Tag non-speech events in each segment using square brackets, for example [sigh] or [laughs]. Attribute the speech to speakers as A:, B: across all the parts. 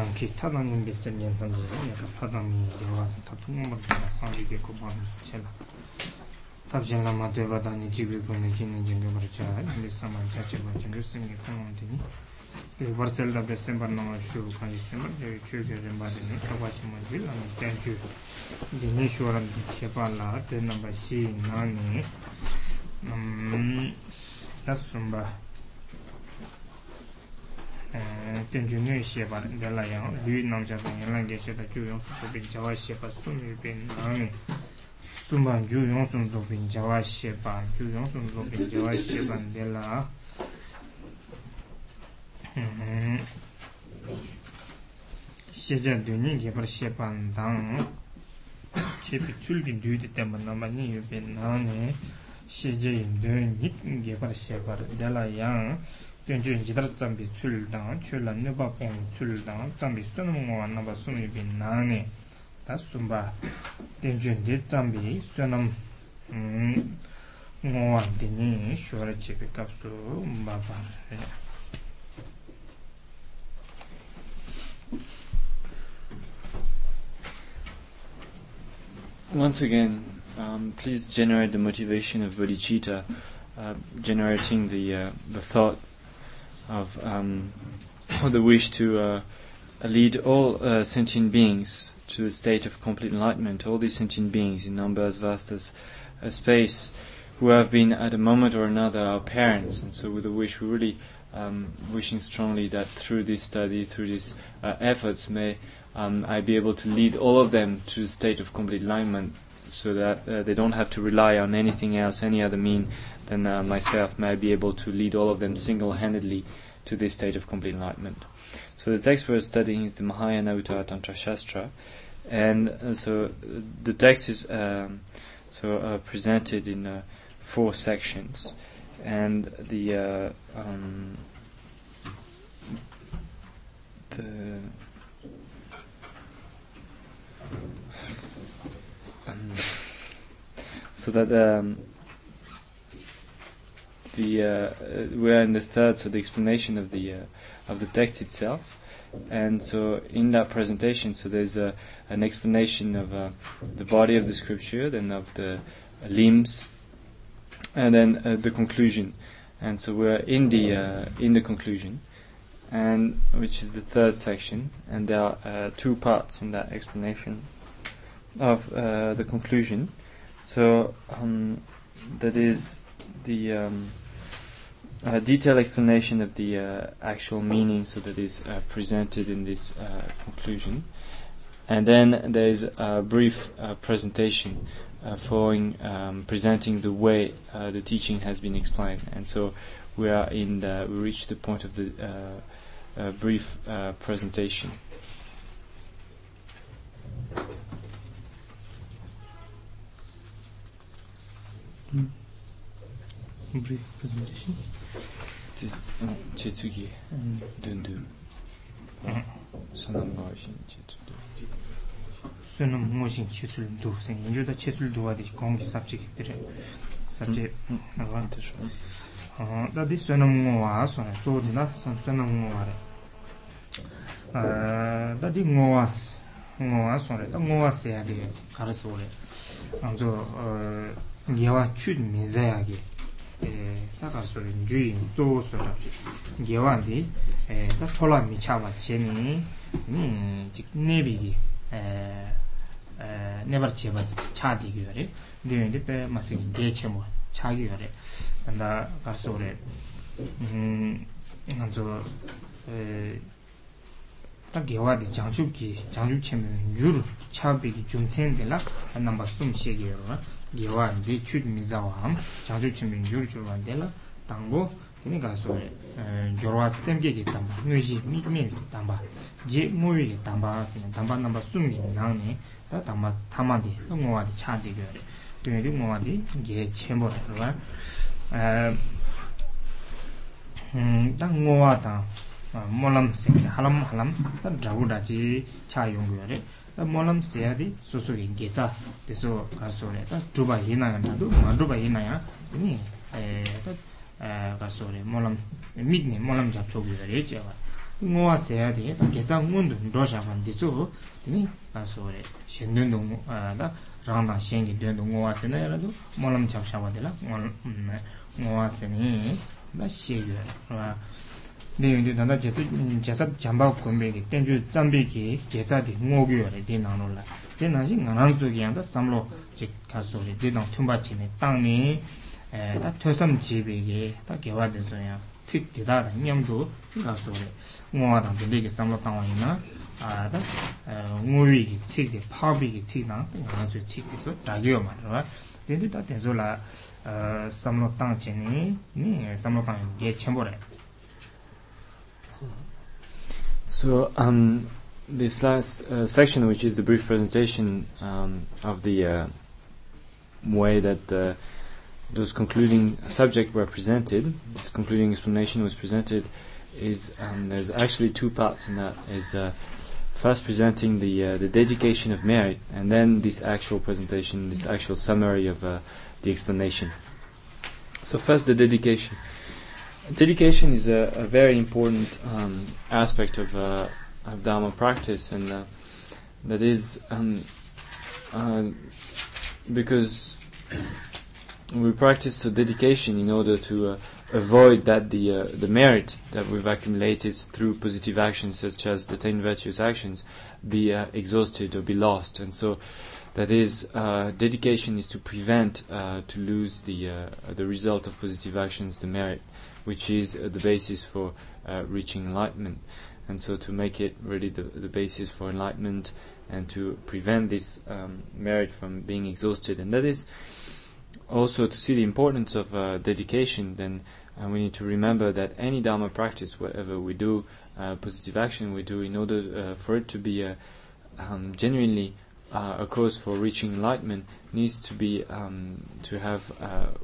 A: nāṁ kī tā nāṁ nīṁ bī sēm yēn tāṁ jī yā kā pā tāṁ mī yā wā tā tū ngā mā rā tā sāṁ jī kē kō pā rā chē lā tāp jī lā mā tē bā tā nī jī bī kō nī jī nī jī ngā mā rā chā nī sā mā chā chē bā jī ngā sēm yē tā ngā tī nī yō bār sēl dā bē sēm bār nā mā shū kā jī sēm bār yō chū kē rī mā tī nī tā bā chī mā jī lā mā tēn chū jī nī shū rā mī chē pā lā tē nā bā shī nā nī tā sūm bā tenchu nyo xeba dala yang lu namja ben yalan ge xeda ju yong sun zobin jawa xeba sun yu ben nami sumban ju yong sun zobin jawa xeba ju yong sun zobin jawa xeba dala xeja duni gebar xeba dang chepi chulgi du di tenpa nama ni yu ben nami xeja yin duni gebar xeba dala yang. dunjun jidar tsambi tsul dang, chula nuba pong tsul dang, tsambi sunum nguwa naba sumi bin nani, ta sumba dunjun di tsambi sunum mm, nguwa dini shora chepe kapsu mbaba.
B: Once again, um, please generate the motivation of bodhicitta, uh, generating the uh, the thought of um, [coughs] the wish to uh, lead all uh, sentient beings to a state of complete enlightenment, all these sentient beings in number as vast as uh, space, who have been at a moment or another our parents, and so with the wish, we're really um, wishing strongly that through this study, through these uh, efforts, may um, I be able to lead all of them to a state of complete enlightenment, so that uh, they don't have to rely on anything else, any other mean then uh, myself may be able to lead all of them single-handedly to this state of complete enlightenment. So the text we're studying is the Mahayana Uttara Tantra Shastra, and uh, so uh, the text is um, so uh, presented in uh, four sections, and the uh, um, the um, so that um, the uh, we are in the third, so the explanation of the uh, of the text itself, and so in that presentation, so there's a, an explanation of uh, the body of the scripture, then of the limbs, and then uh, the conclusion, and so we're in the uh, in the conclusion, and which is the third section, and there are uh, two parts in that explanation of the conclusion. So um, that is the um, a detailed explanation of the uh, actual meaning, so that is uh, presented in this uh, conclusion. And then there is a brief uh, presentation uh, following um, presenting the way uh, the teaching has been explained. And so we are in the, we reach the point of the brief presentation.
A: Brief presentation.
B: 제축이 든두 선남가신 제축도
A: 수능 모신 기술도 생겨다 체술도 와디 공기 삽직들이 삽직 나한테 어 다디 수능 와 손에 조디나 수능 와래 아 다디 ngoas ngoas 손에 또 ngoas 해야 돼 가르쳐 오래 먼저 어 기와 추 민자야게 tā kā sō rī jū yīng zō sō rā gye wān dī tā tōlā mī chā wā chē nī jīg nē bī gī nē bār chē bā chā dī gī wā rī dī wā dī pē mā sī gī gē chē mō chā gī wā rī tā kā sō rī ngā zō tā gye wā dī jāngchūb kī jāngchūb chē mī yū rū chā bī gī jūng sēn dī lā nāmbā sūm shē gī wā rā gewa di chud mizawa ham changchub chimbin yur churwa dela tangbo teni kaso yorwa eh, semge ki tamba, nyoji mikme ki tamba, je muwi ki tamba sene, tamba namba sumgi nangni eh, hmm, ta eh, tamba tama di, ngowa di cha di gyore gyore di ngowa di ge chenpo rwa ta ngowa ta molam sene, halam halam ta dragu da ji cha yung gyore tā mōlam sēyā dī sōsō kī gēchā tē sō kā sō rē tā dhūpa hīnā yā tā dhū ngā dhūpa hīnā yā nī tā kā sō rē mōlam mīt nī mōlam chā chōgī rā rē chā wā ngō wā sēyā dī tā gēchā ngūn dhū ndō shā kān dī sō nī kā sō rē shēn dhūn dhū tā rāng tā shēn kī dhūn dhū ngō wā sēnā yā rā dhū mōlam chā shā wā dī lā ngō wā sēnī tā shē 내용이 난다. 제사 제사 잠바 고메기 땡주 잠비기 제사디 모기요레 디나노라. 디나지 나랑 쪽이 한다. 삼로 즉 가서리 디나 툼바치네. 땅니 에다 퇴섬 집이기 다 개화되서야. 칙 디다다. 냠도 가서리. 모아당 되게 삼로 땅이나 아다 모위기 칙이 파비기 칙나 나랑 쪽 칙이서 자기요 말아 근데 다 대졸라. 어 삼로 땅 전에 네 삼로 땅 개첨보래
B: So, um, this last uh, section, which is the brief presentation um, of the uh, way that uh, those concluding subject were presented, this concluding explanation was presented, is um, there's actually two parts in that. Is uh, first presenting the uh, the dedication of merit, and then this actual presentation, this actual summary of uh, the explanation. So first, the dedication. Dedication is a, a very important um, aspect of, uh, of Dharma practice, and uh, that is um, uh, because we practice the dedication in order to uh, avoid that the uh, the merit that we've accumulated through positive actions, such as the ten virtuous actions, be uh, exhausted or be lost, and so that is dedication is to prevent to lose the the result of positive actions, the merit which is uh, the basis for uh, reaching enlightenment. And so to make it really the, the basis for enlightenment and to prevent this um, merit from being exhausted. And that is also to see the importance of uh, dedication, then uh, we need to remember that any Dharma practice, whatever we do, uh, positive action we do, in order uh, for it to be um, genuinely a cause for reaching enlightenment, needs to be um, to have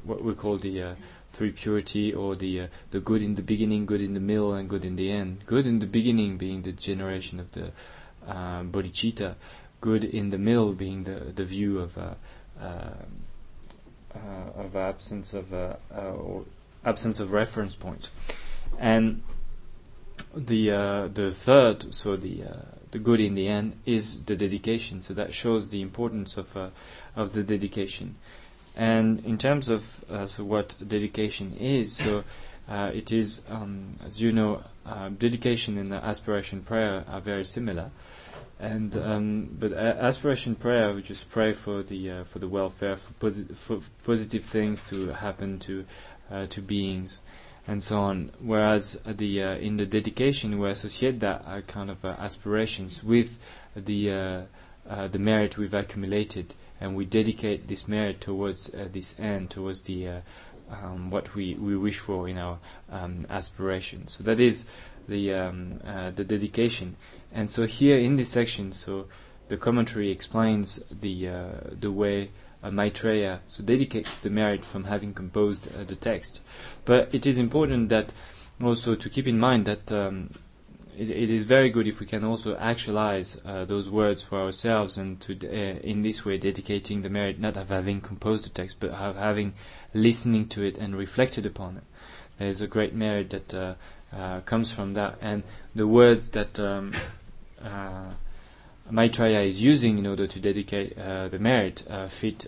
B: what we call the three purity or the uh, the good in the beginning, good in the middle, and good in the end. Good in the beginning being the generation of the uh, bodhicitta, good in the middle being the the view of uh, uh, uh of absence of uh, or absence of reference point, and the the third, so the the good in the end is the dedication. So that shows the importance of of the dedication. And in terms of uh, so what dedication is, so uh, it is, um, as you know, uh, dedication and aspiration prayer are very similar. And um, but aspiration prayer, we just pray for the uh, for the welfare, for, for positive things to happen to uh, to beings, and so on. Whereas the uh, in the dedication, we associate that kind of aspirations with the the merit we've accumulated and we dedicate this merit towards uh, this end, towards the uh, um, what we, we wish for in our um, aspiration. So that is the um, uh, the dedication. And so here in this section, so the commentary explains the uh, the way uh, Maitreya so dedicates the merit from having composed uh, the text. But it is important that also to keep in mind that um, it, it is very good if we can also actualize uh, those words for ourselves and to uh, in this way dedicating the merit not of having composed the text but of having listening to it and reflected upon it. There is a great merit that uh, uh comes from that, and the words that um, uh, Maitreya is using in order to dedicate uh, the merit fit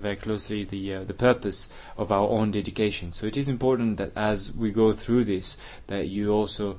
B: very closely the the purpose of our own dedication. So it is important that as we go through this, that you also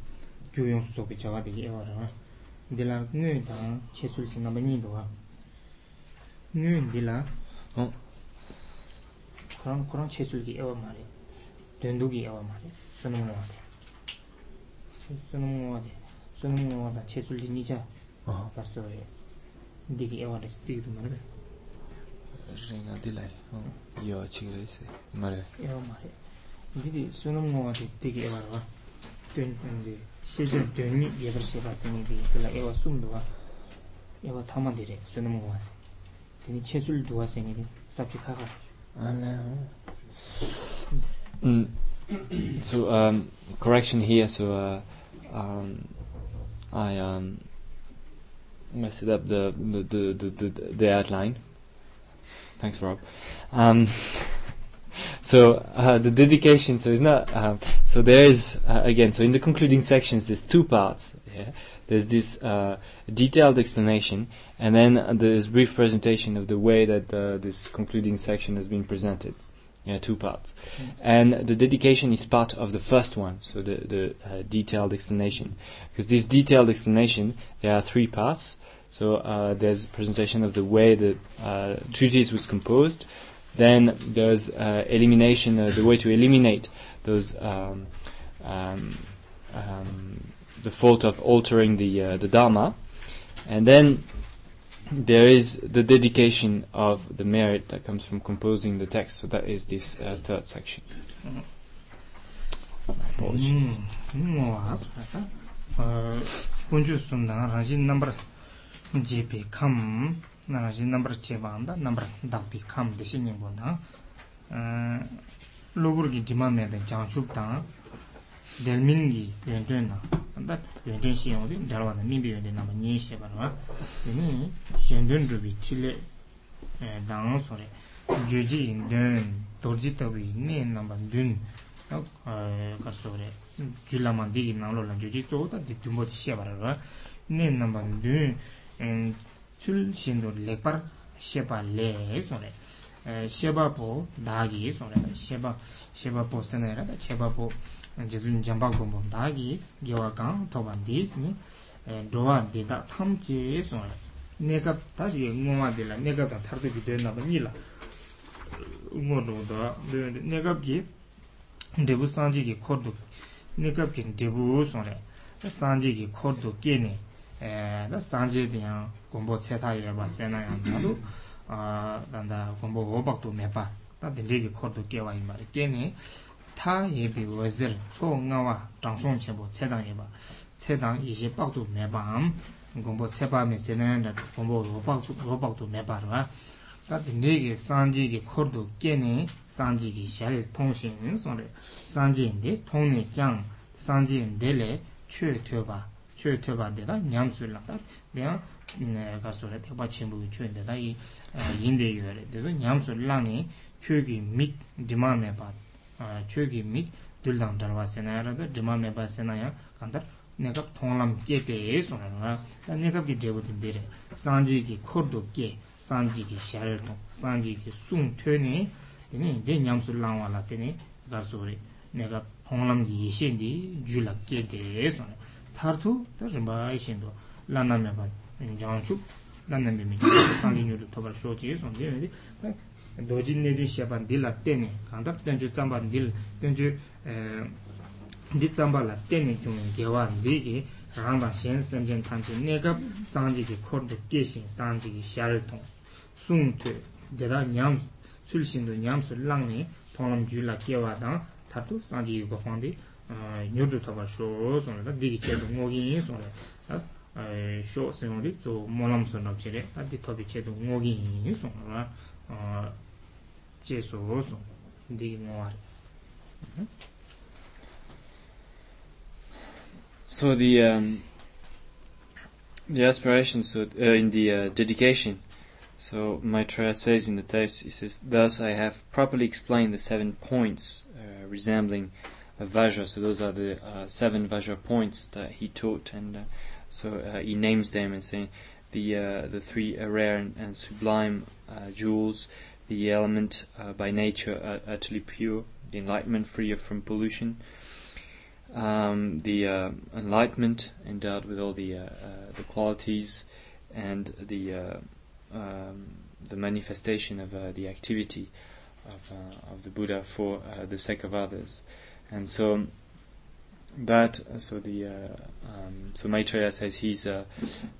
A: gyūyōng sō pī chāgā tī ewa rā dī lā ngū dāng chē sū sī nāmba nī duwa ngū dī lā kurāng kurāng chē sū kī ewa mā rī dēndū kī ewa mā rī sūnum ngā wā tī sūnum ngā wā tī sūnum ngā wā tā chē sū nī chā pār sā wā dī kī ewa rā chī tī mā rī
B: rīngā dī lā yō chī rī sī mā rī
A: ewa mā rī dī kī sūnum ngā wā tī dī kī ewa rā dēndū 시저 되니 예벌 시바 생이디 그라 에와 숨도와 에와 타만디레 수는 뭐 하세 되니 체술 도와 생이디 삽지카가
B: Mm. So um, correction here. So uh, um, I um, messed up the the, the the the the outline. Thanks, Rob. Um, [laughs] so uh, the dedication. So it's not. Uh, so there is uh, again. So in the concluding sections, there's two parts. Yeah? There's this uh, detailed explanation, and then there's brief presentation of the way that uh, this concluding section has been presented. Yeah, two parts, and the dedication is part of the first one. So the the uh, detailed explanation, because this detailed explanation there are three parts. So uh, there's presentation of the way the uh, treatise was composed. Then there's uh, elimination, uh, the way to eliminate those um, um, um, the fault of altering the uh, the dharma, and then there is the dedication of the merit that comes from composing the text. So that is this uh, third section. My apologies.
A: 뭐아 스라다 어 본주 순다 라진 넘버 GP 컴 나라진 넘버 제반다 넘버 답비 컴 대신인 보다 어 로그르기 디마메베 장축다 델민기 연전나 안다 연전 시용이 달와는 민비 연전 나마 니시 바로 이니 신전 주비 칠레 에 당소레 주지 인된 도지터비 네 넘버 든 어 가소레 줄라만 디기 나로라 주지 쪼다 디tumbo 시야 바로 네 넘버 든 chul shindu lekpar shepa le sone. Eh, sheba po dhagi sone. Sheba sheba po senera da sheba po eh, jizun jamba gombo dhagi gewa kang thoban dis ni eh, dowa deda tham che sone. Nekab ta ye ngoma de la nekab ta thardu gi de na ba ni la. Ngo do da nekab gi debu sanji gi khod do nekab gi debu sone. Sanji gi khod do ke ne. e da san ji de ya gombo che ta ye ba se na ya na du a dan da gombo wo bak du me pa ta de le gi khod du ke wa yin ba ke ne 타 예비 워즈르 총나와 장송 첨부 체당 예바 체당 이제 박도 매밤 공부 체바메 세네나 공부 로박도 로박도 매바라 다들 네게 산지기 코르도 깨네 산지기 샬 통신 소리 산지인데 통내 장 산지인데레 최퇴바 chö tö ba de da nyam su la da. De ga so la te ba chen bu chö de da yi eh, yin de yo re. De so nyam su la ni chö gi mi dima me ba eh, chö gi mi dul dang dar wa se na ya ra de dima me ba se na ya kan dar ne ga thong lam ke ke e so na ra. Da ne ga bi de bu de re. San ji gi khor do ke san ji gi sha re to san ji gi sung tö ni de ni de nyam su la wa la te ni dar so re. Ne ga thong lam gi ye shen di ju la ke de so na. 타르투 더좀바 이신도 라나면 봐 장축 라나면 미 상진율도 더벌 쇼지 손데 도진 내리 시반 딜라 때니 간다 땡주 짬반 딜 땡주 에 디짬발라 때니 좀 개와 비기 rāngba shen semchen tamche negab sāngji ki kordo keshin sāngji ki shiāl tōng sūng tu deda ñam sul shindu ñam sul langni tōnglam jūla kewa dāng tatu sāngji yu gōhwaandi nyurdu taba sho sona da digi chedu ngogi yin sona ta sho seyon rik zo molam sona chere da di tobi chedu ngogi yin sona ra che so sona digi ngowa
B: So the um, the aspiration so, uh, in the uh, dedication. So Maitreya says in the text, he says, Thus I have properly explained the seven points uh, resembling vajra. So those are the uh, seven vajra points that he taught, and uh, so uh, he names them and saying the uh, the three rare and, and sublime uh, jewels, the element uh, by nature utterly pure, the enlightenment free from pollution, um, the enlightenment endowed with all the the qualities, and the um, the manifestation of the activity of of the Buddha for the sake of others, and so that so the uh, um, so Maitreya says he's uh,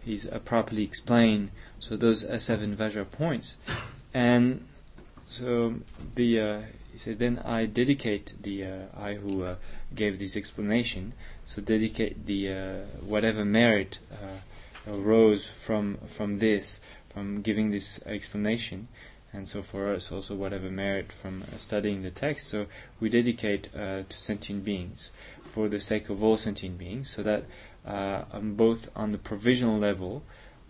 B: he's uh, properly explained so those uh, seven Vajra points, and so the uh, he said then I dedicate the uh, I who uh, gave this explanation so dedicate the whatever merit arose from from this, from giving this explanation, and so for us also whatever merit from uh, studying the text. So we dedicate uh, to sentient beings for the sake of all sentient beings, so that uh, on both on the provisional level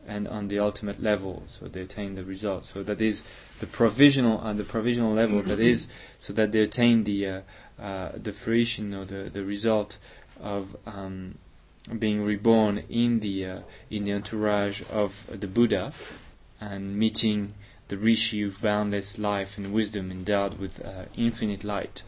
B: and on the ultimate level, so they attain the result. So that is the provisional on the provisional level. that [clears throat] is so that they attain the uh, uh, the fruition or the the result of um, being reborn in the uh, in the entourage of the Buddha and meeting the rishi of boundless life and wisdom endowed with uh, infinite light.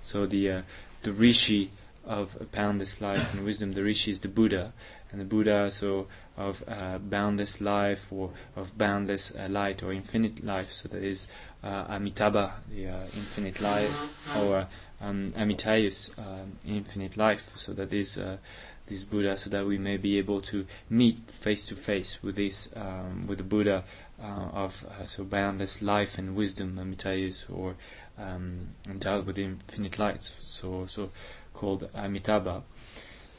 B: So the uh, the rishi of boundless life and wisdom, the rishi is the Buddha, and the Buddha so of uh, boundless life or of boundless uh, light or infinite life. So that is uh, Amitabha, the uh, infinite life, or um, Amitayus, um, infinite life. So that is this Buddha, so that we may be able to meet face to face with this, um, with the Buddha uh, of so boundless life and wisdom, Amitayus, or um, endowed with infinite lights, So so called Amitabha,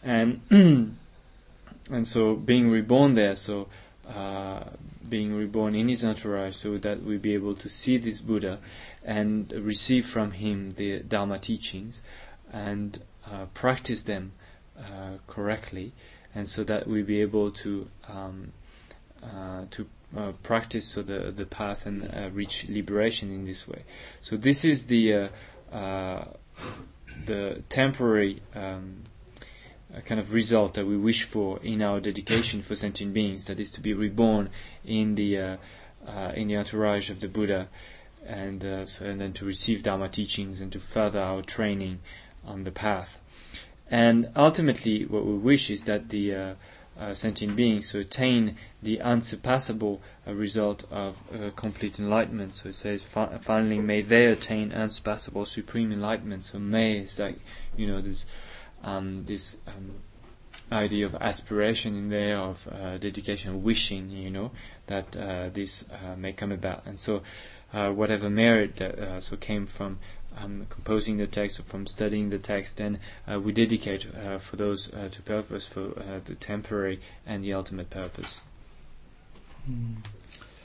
B: and [clears throat] and so being reborn there, so uh, being reborn in his entourage, so that we be able to see this Buddha and receive from him the Dharma teachings and uh, practice them uh, correctly, and so that we be able to um, uh, to uh, practice so the the path and uh, reach liberation in this way. So this is the the temporary um, kind of result that we wish for in our dedication for sentient beings, that is to be reborn in the uh, uh, in the entourage of the Buddha, and uh, so, and then to receive Dharma teachings and to further our training on the path. And ultimately, what we wish is that the uh, uh, sentient beings so attain the unsurpassable uh, result of uh, complete enlightenment. So it says, fi- finally, may they attain unsurpassable supreme enlightenment. So may is like, you know, this um, this um, idea of aspiration in there, of uh, dedication, wishing, you know, that uh, this uh, may come about. And so, whatever merit that so came from um, composing the text, from studying the text, and uh, we dedicate uh, for those uh, two purposes, for uh, the temporary and the ultimate purpose.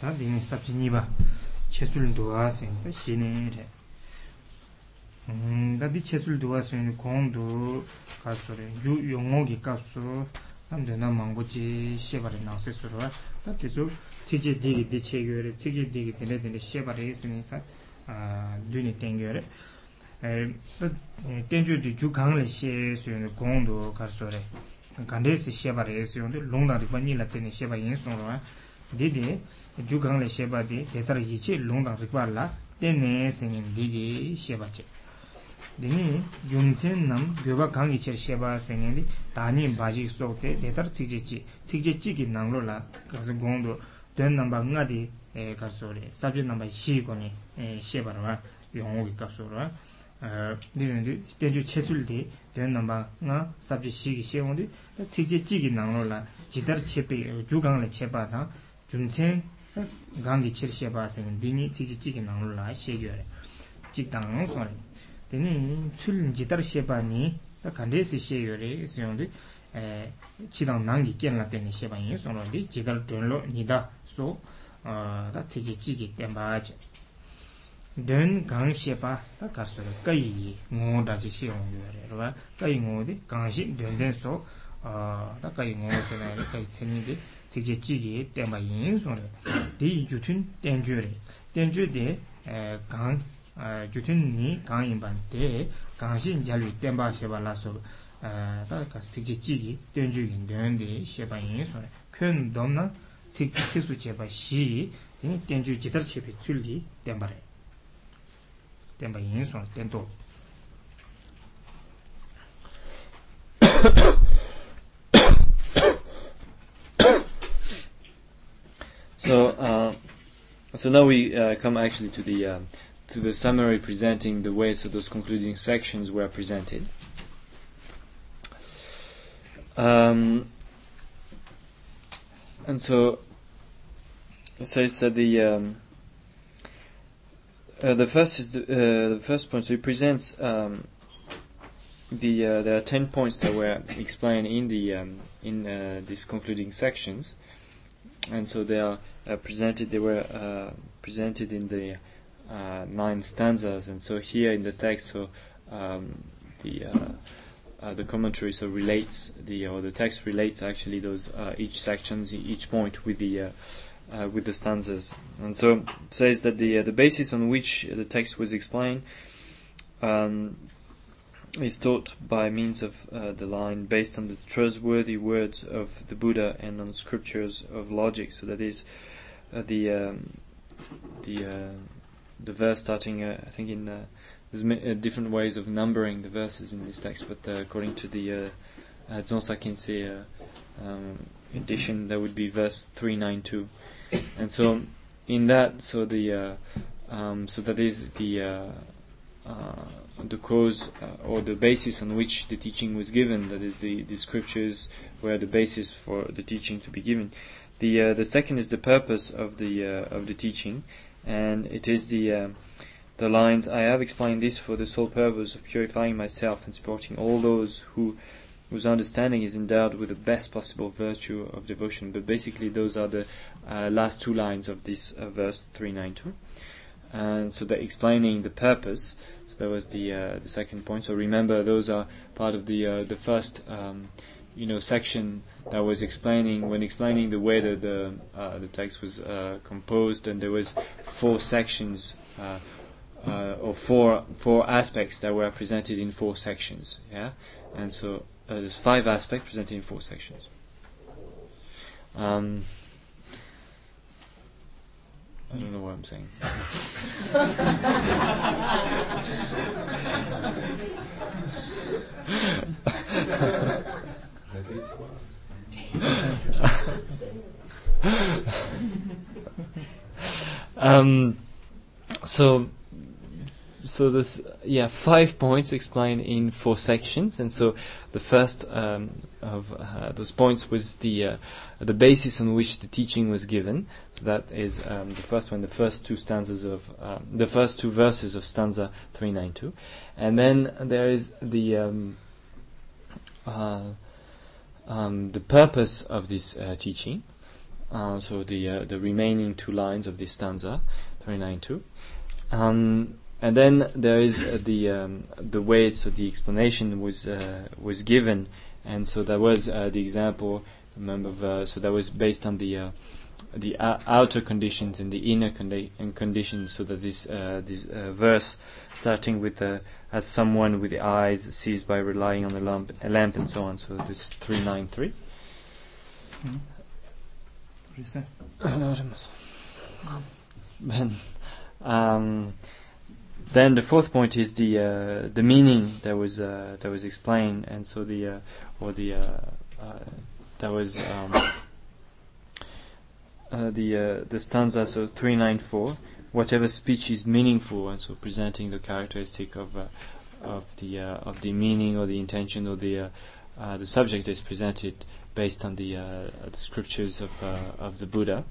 A: Tā dīngi sāpchī nīpa chesul duwa sēn tā shīne rē. Tā dī chesul duwa sēn kōng du kāsu rē, yu yōngō ki kāsu tam dēnā māngbō chī shēpa rē nāng sē surwa. Tā dī sū cik chē dīgī dī chē duni tengyo re tenju di ju kangle she suyo ne gongdo karso re gande si sheba re suyo ne longdang rikpa nila teni sheba yin song rwa di di ju kangle sheba di tetar yi che longdang rikpa la teni sengin di di sheba che dini yumchen nam gyoba kangi che sheba sengin di dani baji sok te tetar tsikje chi tsikje chi ki nanglo la karso gongdo ten namba nga di karso re sabje namba shi koni 시바라 용어기 값으로. 근데 대주 체술디 된 넘바 나 삽지 시기 시용디 직제 지기 나로라. 지더 체비 주강을 체바다. 준체 강기 칠시에 봐서는 니니 직제 지기 나로라 시겨래. 직당 소리. 되니 출 지더 시바니 다 간데스 시겨래 시용디 에 지당 난기 깬라 때니 시바니 소로디 지더 돈로 니다 소다 직제 지기 땜바지. dēn gāng xiepa tā kārsō rā kāi ngō dāchī xie yōng yō rē rwa kāi ngō dī gāng xie dēn dēn sō tā kāi ngō sō rā rā kāi cēnī dī cik chē chī kī tēmbā yīn sō rē dī jū tūn tēn jū rē tēn jū dē gāng jū tūn nī gāng yīn bān dē gāng xie jā lū tēmbā xiepa lā sō tā kā cik chē chī kī tēn jū kī dēn dī xiepa yīn sō rē kyun dōm na cik sū xiepa xī dī tēn jū jitar xiepa tsū lī tēmbā rē [coughs] so
B: uh, so now we uh, come actually to the uh, to the summary presenting the way so those concluding sections were presented. Um, and so, so it said the um, uh, the first is the, uh, the first point. So he presents um, the uh, there are ten points that were explained in the um, in uh, these concluding sections, and so they are uh, presented. They were presented in the nine stanzas, and so here in the text, so um, the the commentary so relates the or the text relates actually those each sections each point with the with the stanzas, and so it says that the the basis on which the text was explained. Um, is taught by means of uh, the line based on the trustworthy words of the Buddha and on scriptures of logic. So that is uh, the um, the uh, the verse starting. Uh, I think in uh, there's uh, different ways of numbering the verses in this text, but according to the uh, uh, Zonsa um, edition, that would be verse three nine two, and so in that, so the um, so that is the uh, the cause uh, or the basis on which the teaching was given. That is, the, the scriptures were the basis for the teaching to be given. The uh, the second is the purpose of the of the teaching, and it is the the lines I have explained this for the sole purpose of purifying myself and supporting all those who whose understanding is endowed with the best possible virtue of devotion. But basically, those are the uh, last two lines of this uh, verse 392 and so they're explaining the purpose. So that was the uh, the second point. So remember, those are part of the uh, the first um, you know section that was explaining when explaining the way that the uh, the text was uh, composed, and there was four sections. Uh, uh, or four four aspects that were presented in four sections, yeah, and so there's five aspects presented in four sections. Um, I don't know what I'm saying. [laughs] um, so so this yeah five points explained in four sections, and so the first um, of uh, those points was the uh, the basis on which the teaching was given. So that is um, the first one, the first two stanzas of um, the first two verses of stanza three nine two, and then there is the um, uh, um, the purpose of this uh, teaching. Uh, so the the remaining two lines of this stanza three nine two. Um, and then there is uh, the um, the way so the explanation was uh, was given, and so that was uh, the example. Remember, uh, so that was based on the uh, the outer conditions and the inner condi- conditions. So that this uh, this verse, starting with as someone with the eyes sees by relying on a lamp, a lamp, and so on. So this three nine three. Then. [coughs] Um, then the fourth point is the uh, the meaning that was uh, that was explained, and so the uh, or the uh, uh, that was um, uh, the the stanza so three nine four. Whatever speech is meaningful, and so presenting the characteristic of of the of the meaning or the intention or the the subject is presented based on the, the scriptures of of the Buddha,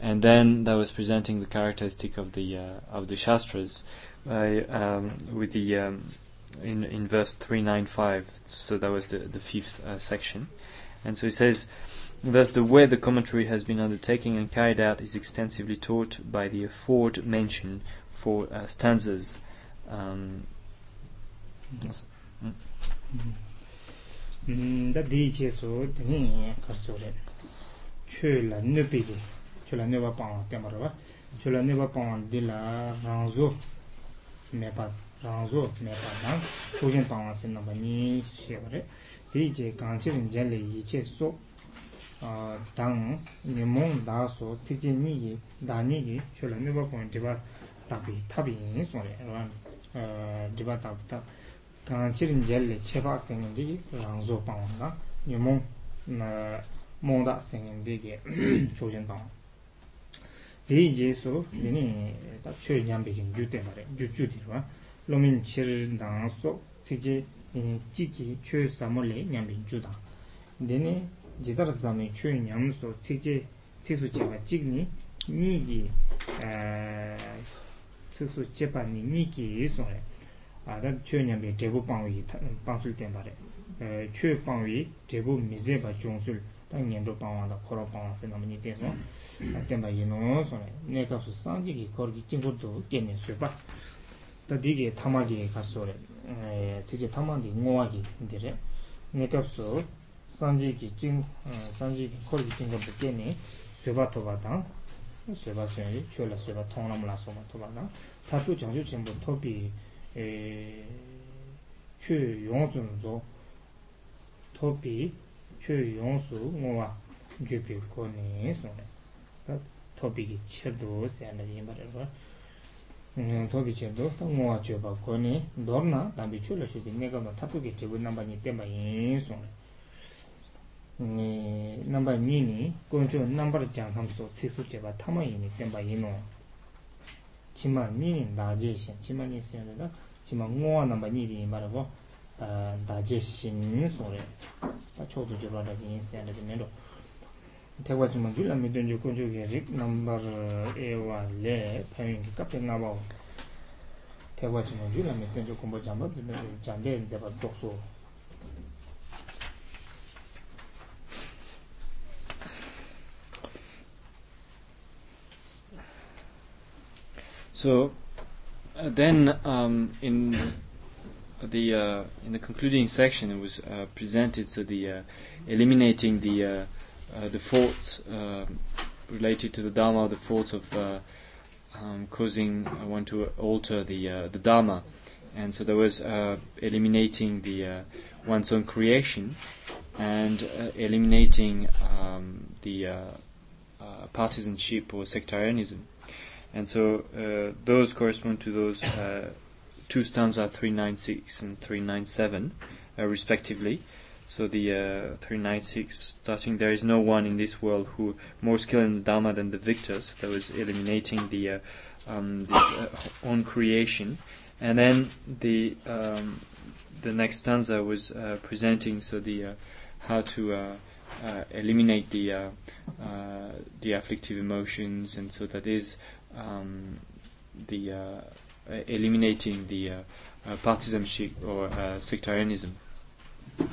B: and then that was presenting the characteristic of the of the shastras um, with the um, in in verse three nine five. So that was the the fifth uh, section, and so it says. Thus, the way the commentary has been undertaken and carried out is extensively taught by the afford mentioned four uh, stanzas. Um,
A: mm. da chula neba pangwa temarwa chula neba pangwa dila rangzo mepa rangzo mepa dang chujin pangwa sin namba nyi shevare di je kanchirin jenle yi che so dang nimong da so tsikje nyi gi da nyi gi chula neba pangwa diba tabi tabi yin sonre diba tabi tabi kanchirin jenle chepa singin di rangzo pangwa dang nimong mongda singin di gi [clears throat] chujin pangwa dēi jēsō dēni tā chē ñāmbēkiñ jū tē mārē, jū jū tīrwa lōmīn chēr dāng sō cik jē jī kī chē sāmo lē ñāmbēkiñ jū dāng dēni jitār sāmi chē ñām sō cik jē cik sō chē pā cik nī nī kī cik sō chē pā nī nī kī yī sō rē tā chē ñāmbē dēbu pāng wī pāng sūl tē mārē chē pāng wī dēbu mizē pā chōng sūl tā ngiñdō pāngwā tā khorā pāngwā sē nāma nī tē sō tēmbā yī nō sō rē nē kāp sō sāng jī kī khor kī jīngbō tō kē nē sō pā tā dī kī thāma kī kā sō rē cī kī thāma kī ngō wā kī tē rē nē kāp sō sāng jī kī jīng sāng jī kī khor kī jīngbō tō kē nē sō pā tō pā tāng sō pā sō rē chō lā sō pā tōng nā mō lā sō pā tō pā tāng tā tū chāng chū chēmbō tō pī chū yōng zō tō pī yōngsu ngōwa gyōpi kōni sōne tōpi ki chirdo sēna yīmba rarwa. Tōpi chirdo tā ngōwa chōpa kōni dōrna dāmbi chūla shūki nēka mō tāpu ki tibu nāmba nī tēmba yīn sōne nāmba nī nī kōnchō nāmba rācāng sō cīsū chēpa tāma yīn tēmba yīn nō chīma nī nī dā jē shēn chīma nī sēn rā chīma ngōwa nāmba nī rī yīmba rarwa. 다제 신 소리 다 초도 줄라 다제 인센데 멘도 태과 좀 줄라 미든 주 군주게 릭 넘버 에와 레 파인 카페 나바 태과 좀 줄라 미든 주 공부 잠바 잠데 이제 봐 독소
B: So uh, then um, in the uh, in the concluding section, it was uh, presented to the uh, eliminating the uh, uh, the faults related to the dharma, the faults of um, causing one to alter the the dharma, and so there was eliminating the one's own creation and eliminating um, the partisanship or sectarianism. And so those correspond to those two stanza 396 and 397, uh, respectively. So the uh, 396 starting, there is no one in this world who more skilled in the Dharma than the victors. That was eliminating the uh, um, uh, own creation, and then the um, the next stanza was presenting so the how to eliminate the the afflictive emotions, and so that is um, the uh, eliminating the uh, uh, partisanship or sectarianism,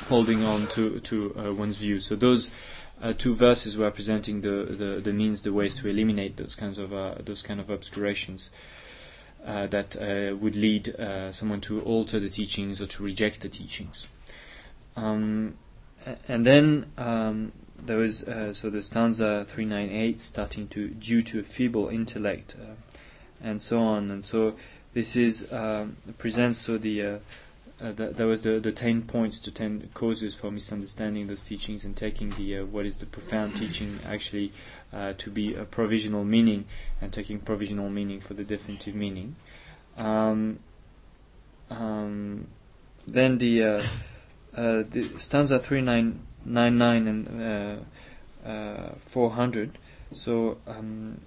B: holding on to to one's view. So those uh, two verses were presenting the, the, the, means, the ways to eliminate those kinds of uh, those kind of obscurations uh, that would lead someone to alter the teachings or to reject the teachings. Um, and then um, there was uh, so the stanza 398 starting to due to a feeble intellect uh, and so on and so this is um, presents so the uh, uh there was the, the 10 points to 10 causes for misunderstanding those teachings and taking the uh, what is the profound teaching actually uh, to be a provisional meaning and taking provisional meaning for the definitive meaning um, um, then the, the stanza 398 99 and uh, uh, 400. So, um,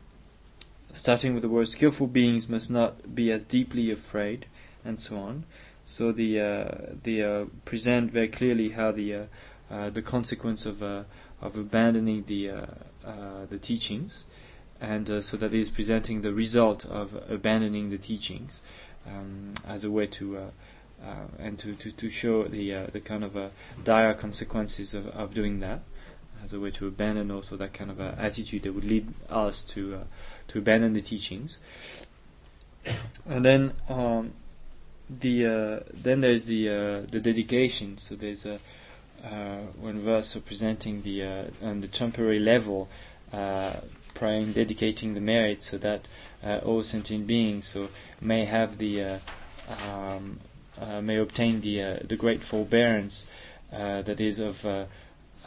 B: starting with the word skillful beings must not be as deeply afraid, and so on. So the uh, they uh, present very clearly how the uh, uh, the consequence of of abandoning the the teachings, and so that is presenting the result of abandoning the teachings um, as a way to uh, and to, to, to show the uh, the kind of uh, dire consequences of, of doing that as a way to abandon also that kind of attitude that would lead us to to abandon the teachings. And then um, the then there's the the dedication. So there's a one verse presenting the on the temporary level praying, dedicating the merit so that uh, all sentient beings so may have the uh, um, uh, may obtain the uh, the great forbearance uh, that is of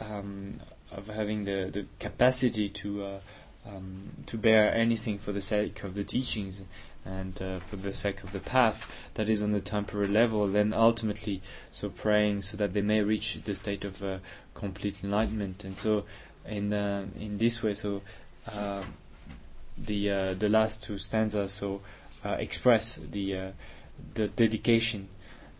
B: um, of having the, the capacity to um, to bear anything for the sake of the teachings and uh, for the sake of the path that is on the temporary level, then ultimately, so praying so that they may reach the state of uh, complete enlightenment. And so, in uh, in this way, so the the last two stanzas so express the the dedication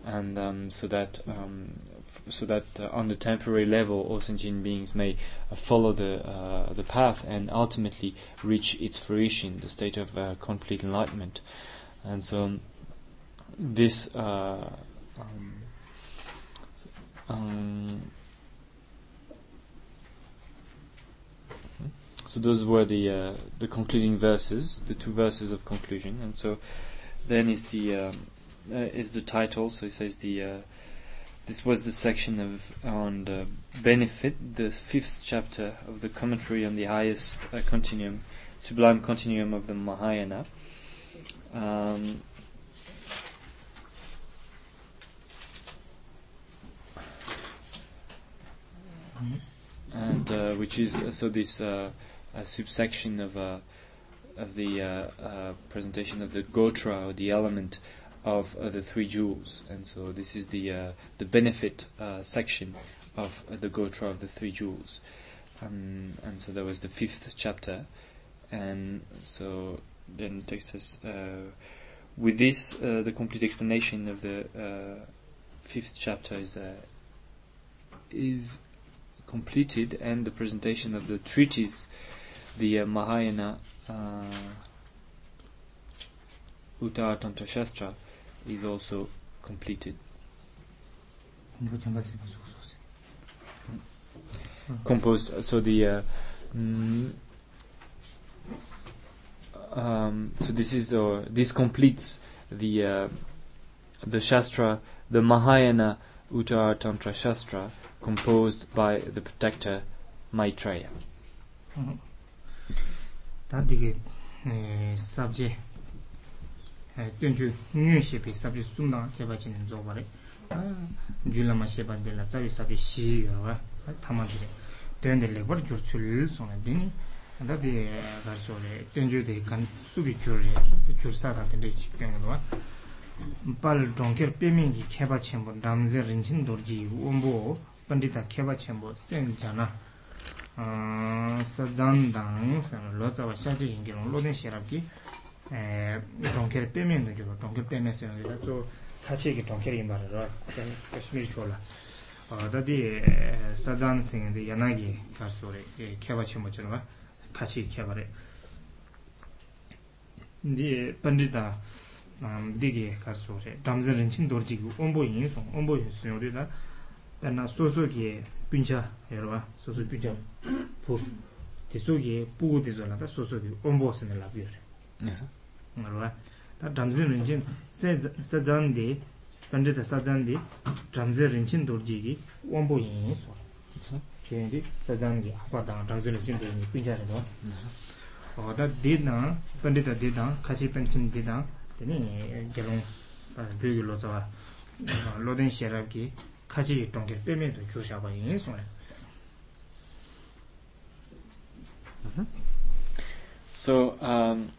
B: and um, so that um, so that uh, on the temporary level, all sentient beings may uh, follow the uh, the path and ultimately reach its fruition, the state of uh, complete enlightenment. And so, this uh, um, um, so those were the uh, the concluding verses, the two verses of conclusion, and so then is the um, is the title. So it says the this was the section of on the benefit, the fifth chapter of the commentary on the highest uh, continuum, sublime continuum of the Mahayana. Um, and uh, which is uh, so this uh, subsection of uh, of the uh, presentation of the gotra or the element of uh, the three jewels, and so this is the uh, the benefit uh, section of the gotra of the three jewels, um, and so that was the fifth chapter, and so then it takes us with this the complete explanation of the fifth chapter is is completed and the presentation of the treatise, the uh, Mahayana uh, Uttara Tantra Shastra, is also completed. Composed, so the uh, mm, um, so this is uh, this completes the uh, the shastra, the Mahayana Uttara Tantra Shastra, composed by the protector Maitreya.
A: Mm-hmm. That the eh, subject. tenchu nyu shepe sabri sumdang cheba chinen zogore julama sheba dela tsawi sabri shi yorwa tama dire tende lekbar jur tsul songa dini da di garso re tenchu de kan sugi jur re jur sata tende chik tengilwa pal dongker peme ki kheba chenpo ramze rinchin dorji ombo pandita kheba chenpo sen jana sa zandang lo tsawa shaji ingirong lo den sherab ki dōngkēr pēmē nō jō, dōngkēr pēmē sē nō jō, tsō tāchē kī dōngkēr yīmbā rā rā, kashmīr chō rā. Tā tī sādzān sēng dī yanā kī kār sō rē, kēwā chē mō chō rā, tāchē kī kēwā rē. Dī panditā dī kī kār sō rē, dāmzā rīñchīn dōr jī kī ōmbō yīn sōng, ōmbō yīn sō yō rī rā, tā nā sō sō kī pīñchā yā rā, sō sō pīñchā pū, tī sō kī pū tī sō rā, tā sō sō kī ōmbō sē nā rā pī rē. marwa ta dhamze rinchen sa zangde pandita sa zangde dhamze rinchen dorji ki wambu yin so kien di sa zangde akwa dang dhamze rinchen dorji ni pincha rinwa oda di dang pandita di dang kachi penchen di dang teni gyalung pyoge lo zawa lo den sherab ki kachi tongke peme to kyo shaba yin so
B: So, um,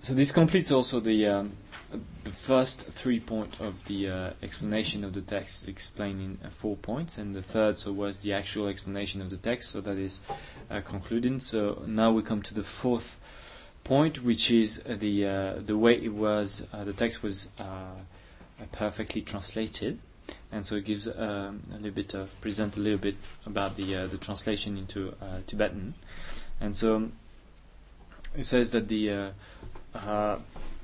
B: so this completes also the um, the first three point of the uh, explanation of the text, explaining uh, four points, and the third so was the actual explanation of the text. So that is uh, concluding. So now we come to the fourth point, which is the uh, the way it was uh, the text was uh, perfectly translated and so it gives um, a little bit of present a little bit about the uh, the translation into uh, Tibetan, and so it says that the uh, uh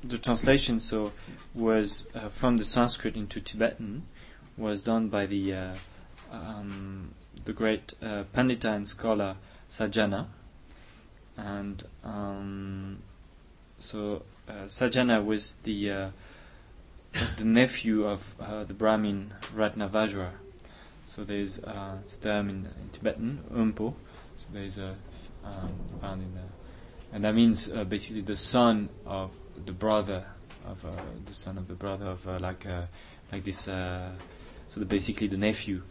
B: the translation so was uh, from the Sanskrit into Tibetan was done by the uh, um, the great Pandita and scholar Sajjana, and um, so Sajjana was the the nephew of uh, the Brahmin Ratnavajra. So there's uh, it's term in, in Tibetan, Umpo. So there's a um, found in there, and that means uh, basically the son of the brother of uh, the son of the brother of uh, like uh, like this. so the, basically the nephew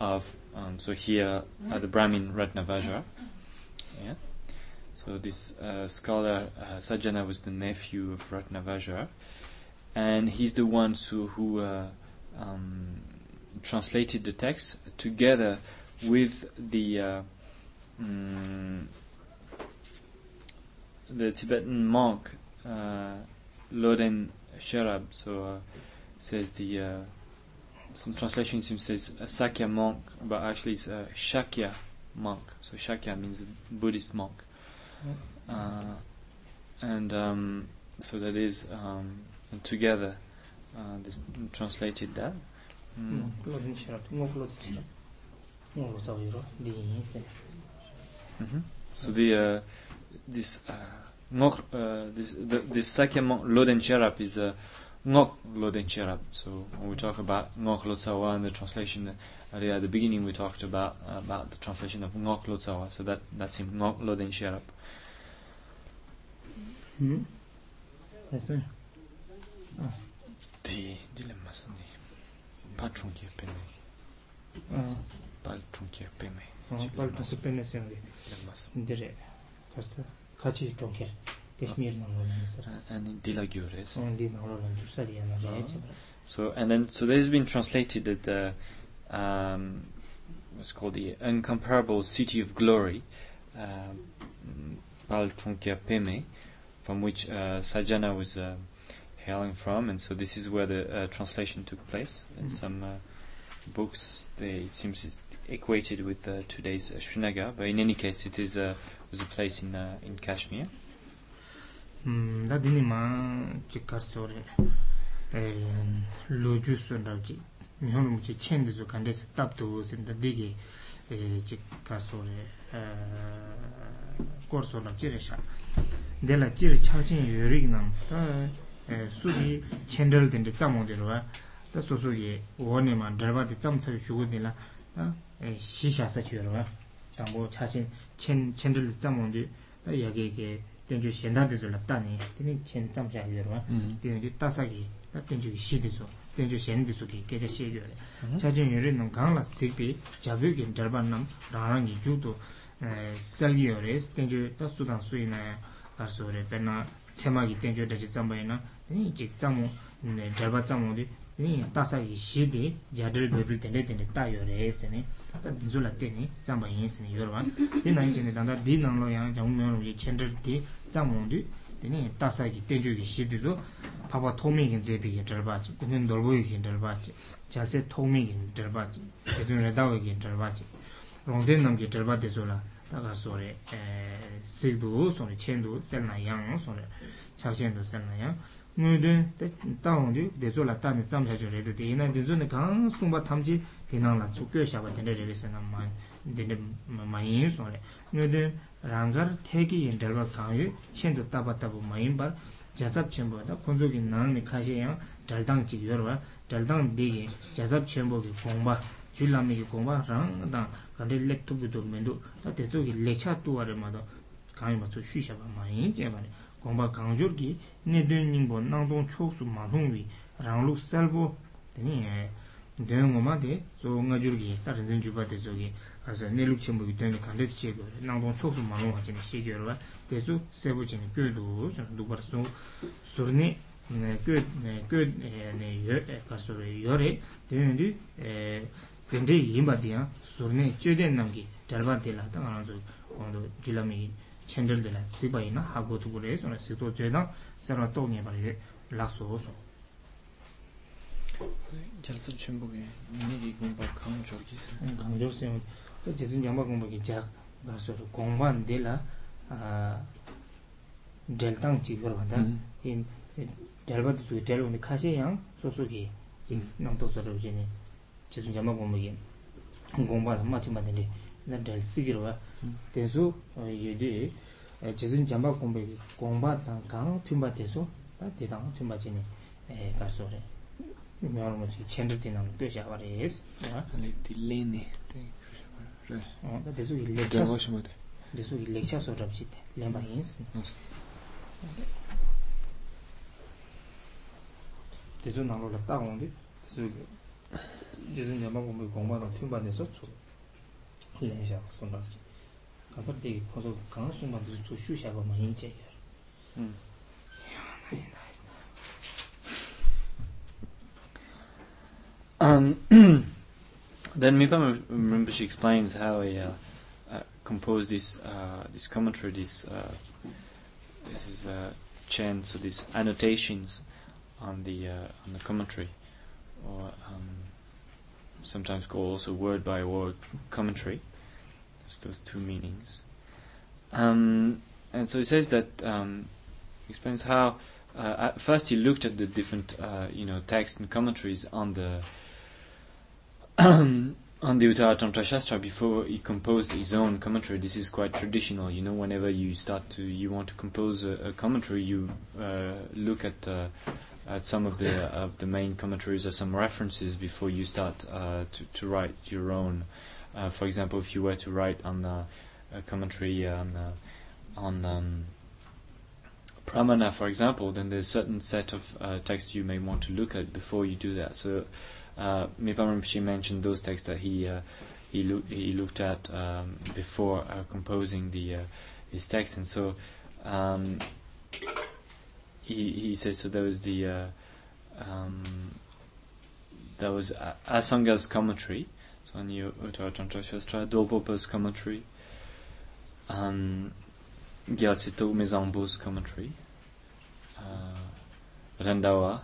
B: of um, so here the Brahmin Ratnavajra. Yeah. So this scholar Sajjana was the nephew of Ratnavajra and he's the one who, who uh, um, translated the text together with the uh, mm, the Tibetan monk uh, Loden Sherab so uh, says the uh, some translation seems says Sakya monk, but actually it's a Shakya monk. So Shakya means Buddhist monk, uh, and um, so that is um, and together uh, this translated that. Mm. Mm-hmm. So the uh, this uh, Ngok, uh, this, the, the second Loden Sherab is uh, Ngok Loden Sherab. So when we talk about Ngok Lotsawa and the translation uh, earlier at the beginning, we talked about about the translation of Ngok Lotsawa. So that that's him, Ngok Loden
A: Sherab. Hmm.
B: Yes, ah. Di di le sono
A: di
B: patron
A: che penne. Uh-huh. Patron che penne. Uh-huh. Patron che
B: penne
A: sono di. Dilemma. Dire. Cosa? 같이 좀
B: And in
A: Dilagures. Ah.
B: So and then so this has been translated that the um, what's called the incomparable city of glory, Palchunkyapeme, uh, from which uh, Sajjana was uh, hailing from, and so this is where the uh, translation took place. In
A: mm-hmm.
B: some uh, books, they, it seems it's equated with uh, today's Srinagar, but in any case, it is was a place in uh, in Kashmir.
A: Hmm, da dini ma chikar sore eh loju sundar ji. Mi honu mu chi chen de zu kan de tap tu sin da digi eh chikar sore eh kor so na chi re sha. De la chi re cha chen yori nam ta su ji chen dal den de zam mo de ro ta so so ye wo ne ma dar ba de zam cha shu go de la ta shi sha sa chi ro ta bo cha chen chen chenril tsamongdi ta yagege tenju shendadizo labdani teni chen tsamshagirwa mm-hmm. tenju tasagi ta tenju shidizo tenju shendizo ki kecha mm-hmm. shegiyore chachin yore nung gangla sikpi jabyo ki darban nam rarangi jugdo eh, salgiyore tenju ta sudan sui na karso re penna tsema ki tenju dachi tsambayi na teni chik tsamong darba tsamongdi teni tasagi shidi jadil bebil tende tende tayo re sene tā dīnzu lā tēni tsāmbā yīn sīni yorwa tē nāi chēni tāndā dī nānglo yāng jāngu miyō rō yī chēndar tē tsāmbā wōndu tēni tāsā kī tēnchū kī shī tū sō pāpā tōmi kī dzēpi kī dharba chī kūnyōn dōrbo kī dharba chī chāsē tōmi kī dharba chī tēchūn rēdā wī kī dharba chī rōngtē nām kī dharba tē sō lā tā kā sō rē sīk dō sō rē chēn dō sēl nā yāng sō rē chāk chēn dō sēl nā yāng ngöden taung di dezo la tani tsam sa jo redo di ina dezo ne kaan sungpa tamji dinang la tsukyo shaba tende rebe se na dende mayin song re ngöden rangar teki yin dalwa kaan yu chendo taba tabu mayin bar jazab chenpo da konzo ki nang ni kashi yang daldang chik yorwa daldang degi jazab chenpo ki gongba julami ki gongba rang dang kante lep tubu do mendo da dezo ki lekcha tuwa re ma do kaan yu ma tsu shu shaba mayin che ba re gomba kangjur ki ne dun ningbo nangdong choksu matungwi ranglu salbo tani eh, dun goma de zo nga jur ki tarin zin juba de zo ki asa ne luk chenpo ki dun ni kandet che gyo re nangdong choksu matung wa chene she gyo rwa de zo sebo chene gyo du san dukbar so surni gyo eh, eh, ne karso yo re dun du dende yinba diyan surni chöden namgi dalba de la tanga nangzo kondo julami chendil dila sikpa ina hagu tsuku re suna sikto zwe dang sarwa to nge pari re lakso oso jalsab
B: chenpo ge nigi gongpa kangjor ki sara
A: kangjor sen jisun jangpa gongpa ki jak garso re gongpa dila deltang chi yorwa da. In delba tsuku del undi kashi yang soso ki mm-hmm. nang to sarwa jini jisun jangpa gongpa ki gongpa ma timba dili del sikirwa 소소기 진 남도서로 이제 지진 양바 공부기 공부하다 마치 만들리 나델 시기로 와 대수 예지 지진 양바 공부기 공부하다 강 튠바대서 다 대당 튠바지니 에 가서래 명을 뭐지 첸드티는 뜻이 아바레스
B: ali dilene
A: 어 대수 일렉차
B: devoshmode
A: 대수 일렉차 소럽지 렘바인스
B: Yes.
A: 대수 나로라 따온데 대수 대수 냐마 공부 공부하다 팀반에서 초 렌샤 손답지 가서데 가서 강수
B: 만들어서 Um, then Mipham Rinpoche explains how he uh, uh, composed this uh, this commentary, this uh, this is a chant, so these annotations on the uh, on the commentary, or um, sometimes called also word by word commentary. Those two meanings. Um, and so he says that um, he explains how uh, at first he looked at the different, uh, you know, texts and commentaries on the [clears throat] on the Uttara Tantra Shastra before he composed his own commentary. This is quite traditional, you know. Whenever you start to, you want to compose a, a commentary, you uh, look at uh, at some of the of the main commentaries or some references before you start uh, to to write your own. Uh, for example, if you were to write on uh, a commentary on uh, on um, Pramana, for example, then there's a certain set of uh, texts you may want to look at before you do that. So, uh, Mipam Rinpoche mentioned those texts that he uh, he, loo- he looked at um, before uh, composing the uh, his text, and so um, he he says so. There was the uh, um, there was Asanga's commentary, ani otaczam siostra Dolpopa's um, commentary, and Gyalse Tokme Zangpo's commentary, uh, Rendawa,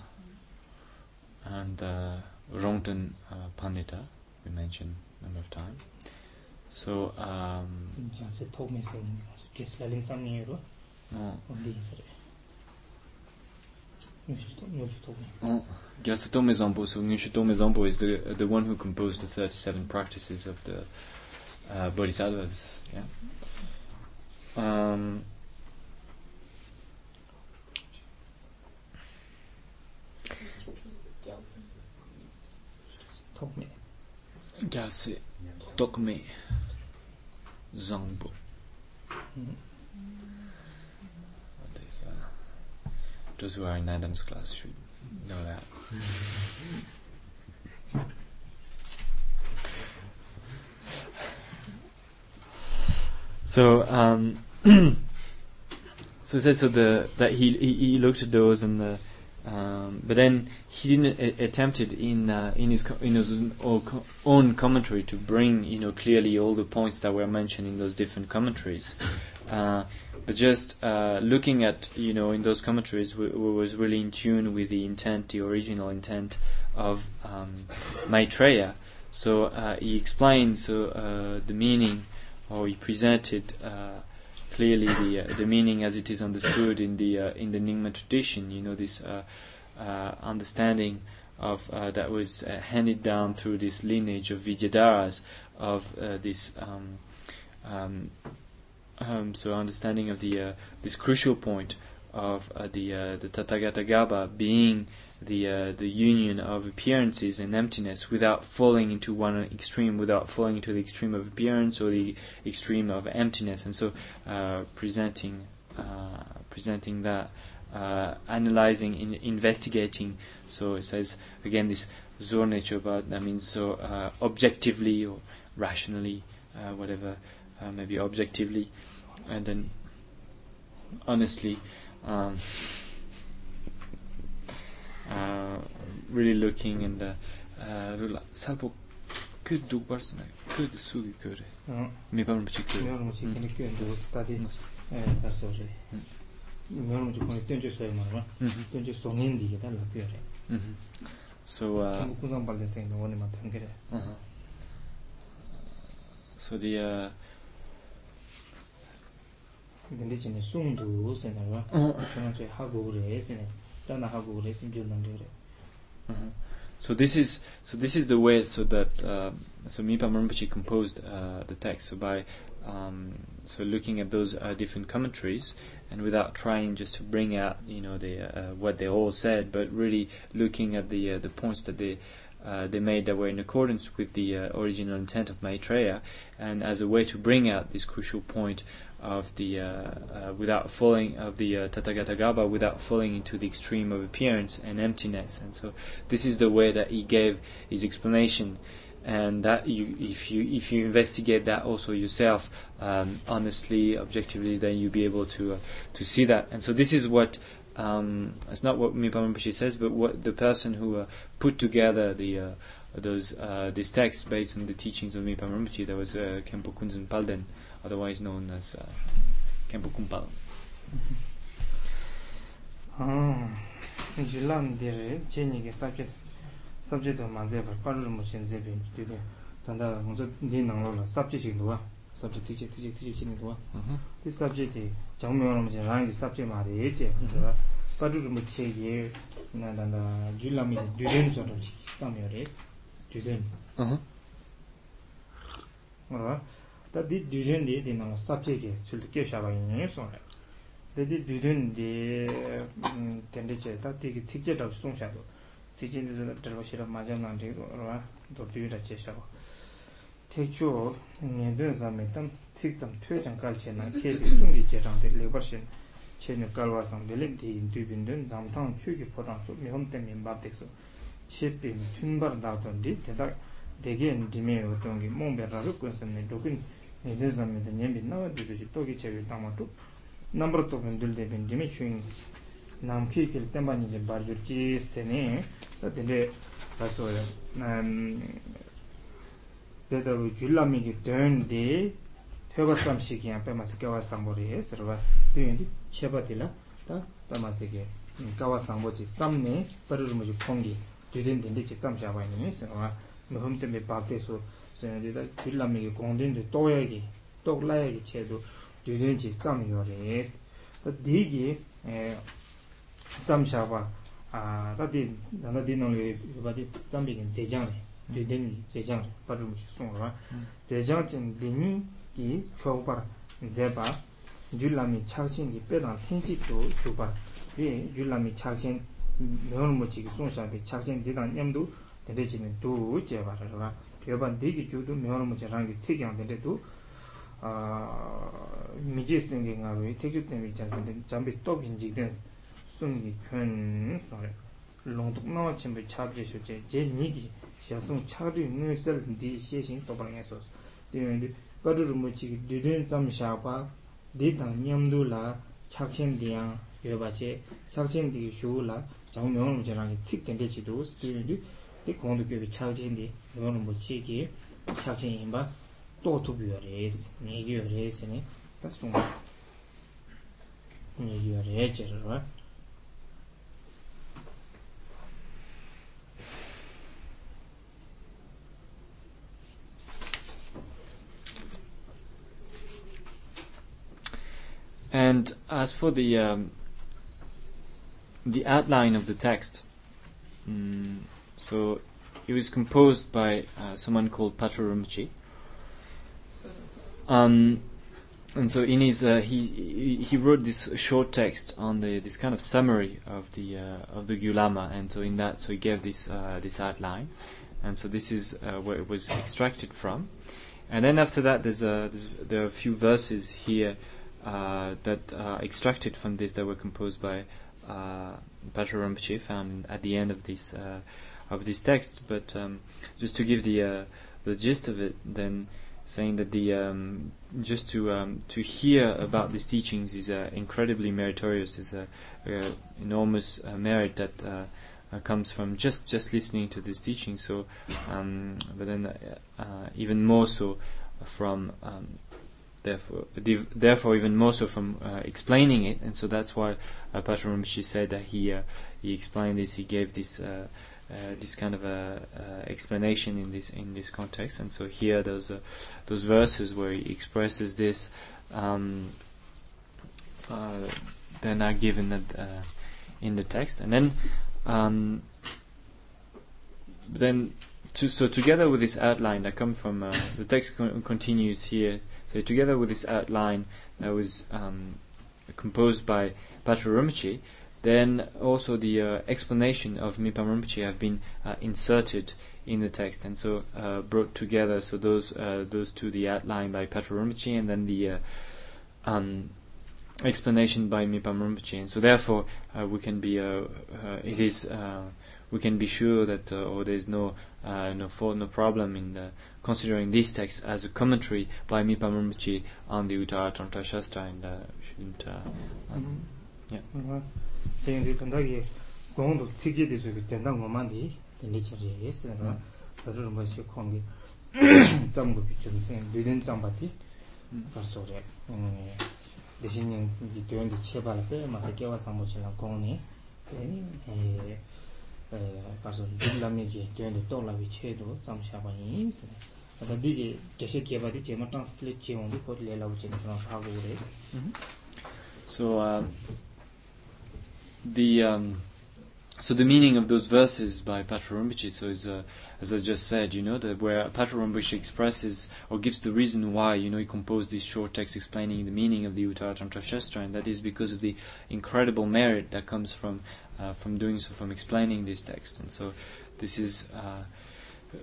B: and uh, Rongten uh, Pandita, we mentioned a number of times. So, um, oh. Gyalse Tokme Zangpo, so Ngulchu Tokme Zangpo is the the one who composed the 37 practices of the uh, Bodhisattvas. Yeah? Um, Tokme.
A: Gyalse
B: Tokme Zangpo. Those who are in Adam's class should know that. so, um, [clears throat] so it says so the that he, he he looked at those and the, um, but then he didn't a- attempted in uh, in his co- in his own own commentary to bring you know clearly all the points that were mentioned in those different commentaries. Uh, but just uh, looking at you know in those commentaries we, w- was really in tune with the intent, the original intent of um, Maitreya. So uh, he explained so uh, the meaning, or he presented uh, clearly the the meaning as it is understood in the in the Nyingma tradition. You know this understanding of that was handed down through this lineage of Vidyadharas of this. Um, um, um, so understanding of the uh, this crucial point of uh, the uh, the Tathagatagarbha being the uh, the union of appearances and emptiness without falling into one extreme, without falling into the extreme of appearance or the extreme of emptiness, and so uh, presenting uh, presenting that, analyzing, in, investigating. So it says again this zor nature, but that means so objectively or rationally, whatever, uh, maybe objectively and then honestly um, uh, really looking in the uh, rula salpo kyu dukbar sana kyu de sugi
A: mm. kyu mm. eh, re mm. mi pamram chik kyu mi chi kene kyu ndo stadi karso re.
B: Mi
A: pamram chik kone tenche soya marwa. Tenche songen di kata lakyo
B: re. So uh
A: kuzang balde sayang no wani ma tangere
B: uh-huh. so the uh,
A: 근데 진짜 저 하고 하고
B: So this is so this is the way so that uh, so Mipham Rinpoche composed uh, the text. So by um, so looking at those uh, different commentaries and without trying just to bring out you know the uh, what they all said but really looking at the uh, the points that they uh, they made that were in accordance with the uh, original intent of Maitreya, and as a way to bring out this crucial point of the uh, uh, without falling of the uh, Tathagatagarbha without falling into the extreme of appearance and emptiness. And so this is the way that he gave his explanation. And that you if you if you investigate that also yourself um, honestly objectively then you'll be able to uh, to see that. And so this is what um, it's not what Mipham Rinpoche says but what the person who uh, put together the uh, those uh, this text based on the teachings of Mipham Rinpoche that was uh, Khenpo Kunzang Palden otherwise known as uh, Kempo Kumpal.
A: Ah, Jilam dire, jeni ge sabje, sabje to manze par parur mo chen zebe, dide, tanda ngonzo di nanglo la sabje chik duwa, sabje tsikche, tsikche, tsikche chini
B: duwa.
A: Mm-hmm. Di sabje ki jangmyo ramo chen rangi sabje ma re eche, parur mo che ye, na tanda jilami duden soto chik, samyo res, duden.
B: Mm-hmm.
A: Ora, tā dī dūrīn dī dī nāma sāpchē kē chūli kē shāba yōnyō yō sōng rā tā dī dūrīn dī mm, tēndē chē tā dī kī cik chē tāp sōng shā tō cik chē dī dō dharwa shirā mā jā nāng dī rā dō dū rā chē shāba tē chō ngē dōn sā mē tam cik tsam tuyo chāng kāl chē nā kē bī sōng dī chē chāng dī lē shē chē nī kāl wā sāng dī lē dī dū bī dōn zām tāng chū kī pō rāng sō mē hōm tē mē mbā tēk sō chē pī mē tūn bār dā tō dī tē tā dē kē nī dī mē wā tōng kī mōng bē rā rū kōn sā mē dō kī nidhe zammi dhe nyambi nawa dhidu chi toki chayu tangma tuk nambar tokun dhulde bin dhimi chuying namki kil tenpa nije barjur chi sene dhinde kaso dhadawu gyulami ki dhön de thyoba tsam shikiyan pema se kawa sangbo re sarwa dhyon di cheba tila ta pema se ke kawa sangbo chi samne parur muji kongi dhudin dhinde chi tsam shabayi sarwa muhum tembe bakde so sanyarida chullamigi gongdindu toyagi, toklayagi chedu dudunji tsam yoris. Ta digi eh, tsam shaba, ta di danda di nongli yubadi tsam bigin zejangri, hmm. dudunji zejangri, padrumuchi songra. Hmm. Zejangjin dini ki chokbar zeba, julami chakchin ki pedan tenchik to shubar. Di julami chakchin, nyonmuchi ki songshabi chakchin didan nyamdu, tendechimin du jebararwa. yoban degi chudu miyawar mochi rangi tsik yang dende du miji singi nga we tekchub tenmi jansan jambi top hinjik den sungi kyun sore longtuk nawa chenpe chabje shoche je nigi shasung chagri nui sel di xie shing topar nga sos dewe karur mochi dudun tsam shakpa di tang nyamdu la chakchen diyang yoba che chakchen digi shuu la jamu miyawar mochi rangi tsik dende chidu dewe di kondu kyobe chakchen di re che rwa
B: And as for the um, the outline of the text, mm, so it was composed by uh, someone called Patrul Rinpoche. Um, and so in his uh, he he wrote this short text on the this kind of summary of the uh, of the Gulama, and so in that so he gave this uh, this outline, and so this is uh, where it was extracted from, and then after that there's a there's, there are a few verses here uh, that uh, extracted from this that were composed by uh, Patrul Rinpoche found at the end of this of this text. But um, just to give the uh, the gist of it, then saying that the um, just to um, to hear about these teachings is uh, incredibly meritorious. Is a enormous uh, merit that. Uh, comes from just just listening to this teaching. So, um, but then even more so from um, therefore, therefore even more so from uh, explaining it, and so that's why uh, Patrul said that he uh, he explained this, he gave this uh, uh, this kind of a uh, explanation in this in this context, and so here those uh, those verses where he expresses this, um, they're not given that, in the text, and then um, then to, so together with this outline that comes from the text con- continues here. So together with this outline that was um, composed by Patrul Rinpoche, then also the uh, explanation of Mipam Rinpoche have been uh, inserted in the text, and so uh, brought together. So those uh, those two, the outline by Patrul Rinpoche, and then the uh, um, explanation by Mipam Rinpoche. And so therefore, uh, we can be it is we can be sure that uh, or there's no uh, no fault, no problem in uh, considering this text as a commentary by Mipham Rinpoche on the Uttara Tantra Shastra and uh, shouldn't uh, um, yeah.
A: saying the tandagi gong do tsikje de sugi tendang mo mandi de ni chari yes na da ru mo shi khong gi zam gu bi chun sen de den zam ba ti ka so re de shin ning gi de de che ba la pe ma se ke wa sam mo chi la gong ni e 가서 빌라미지 견도 돌라비 체도 잠샤바니 있어. 아까 디게 제시 개바디 제마 트랜스레이트 제온디 코드 레라우 제네 그런 하고 그래.
B: So uh, the um, so the meaning of those verses by Patrul so is, uh, as I just said, you know, that where Patrul expresses or gives the reason why, you know, he composed this short text explaining the meaning of the Uttara Shastra, and that is because of the incredible merit that comes from uh, from doing so, from explaining this text. And so, this is uh,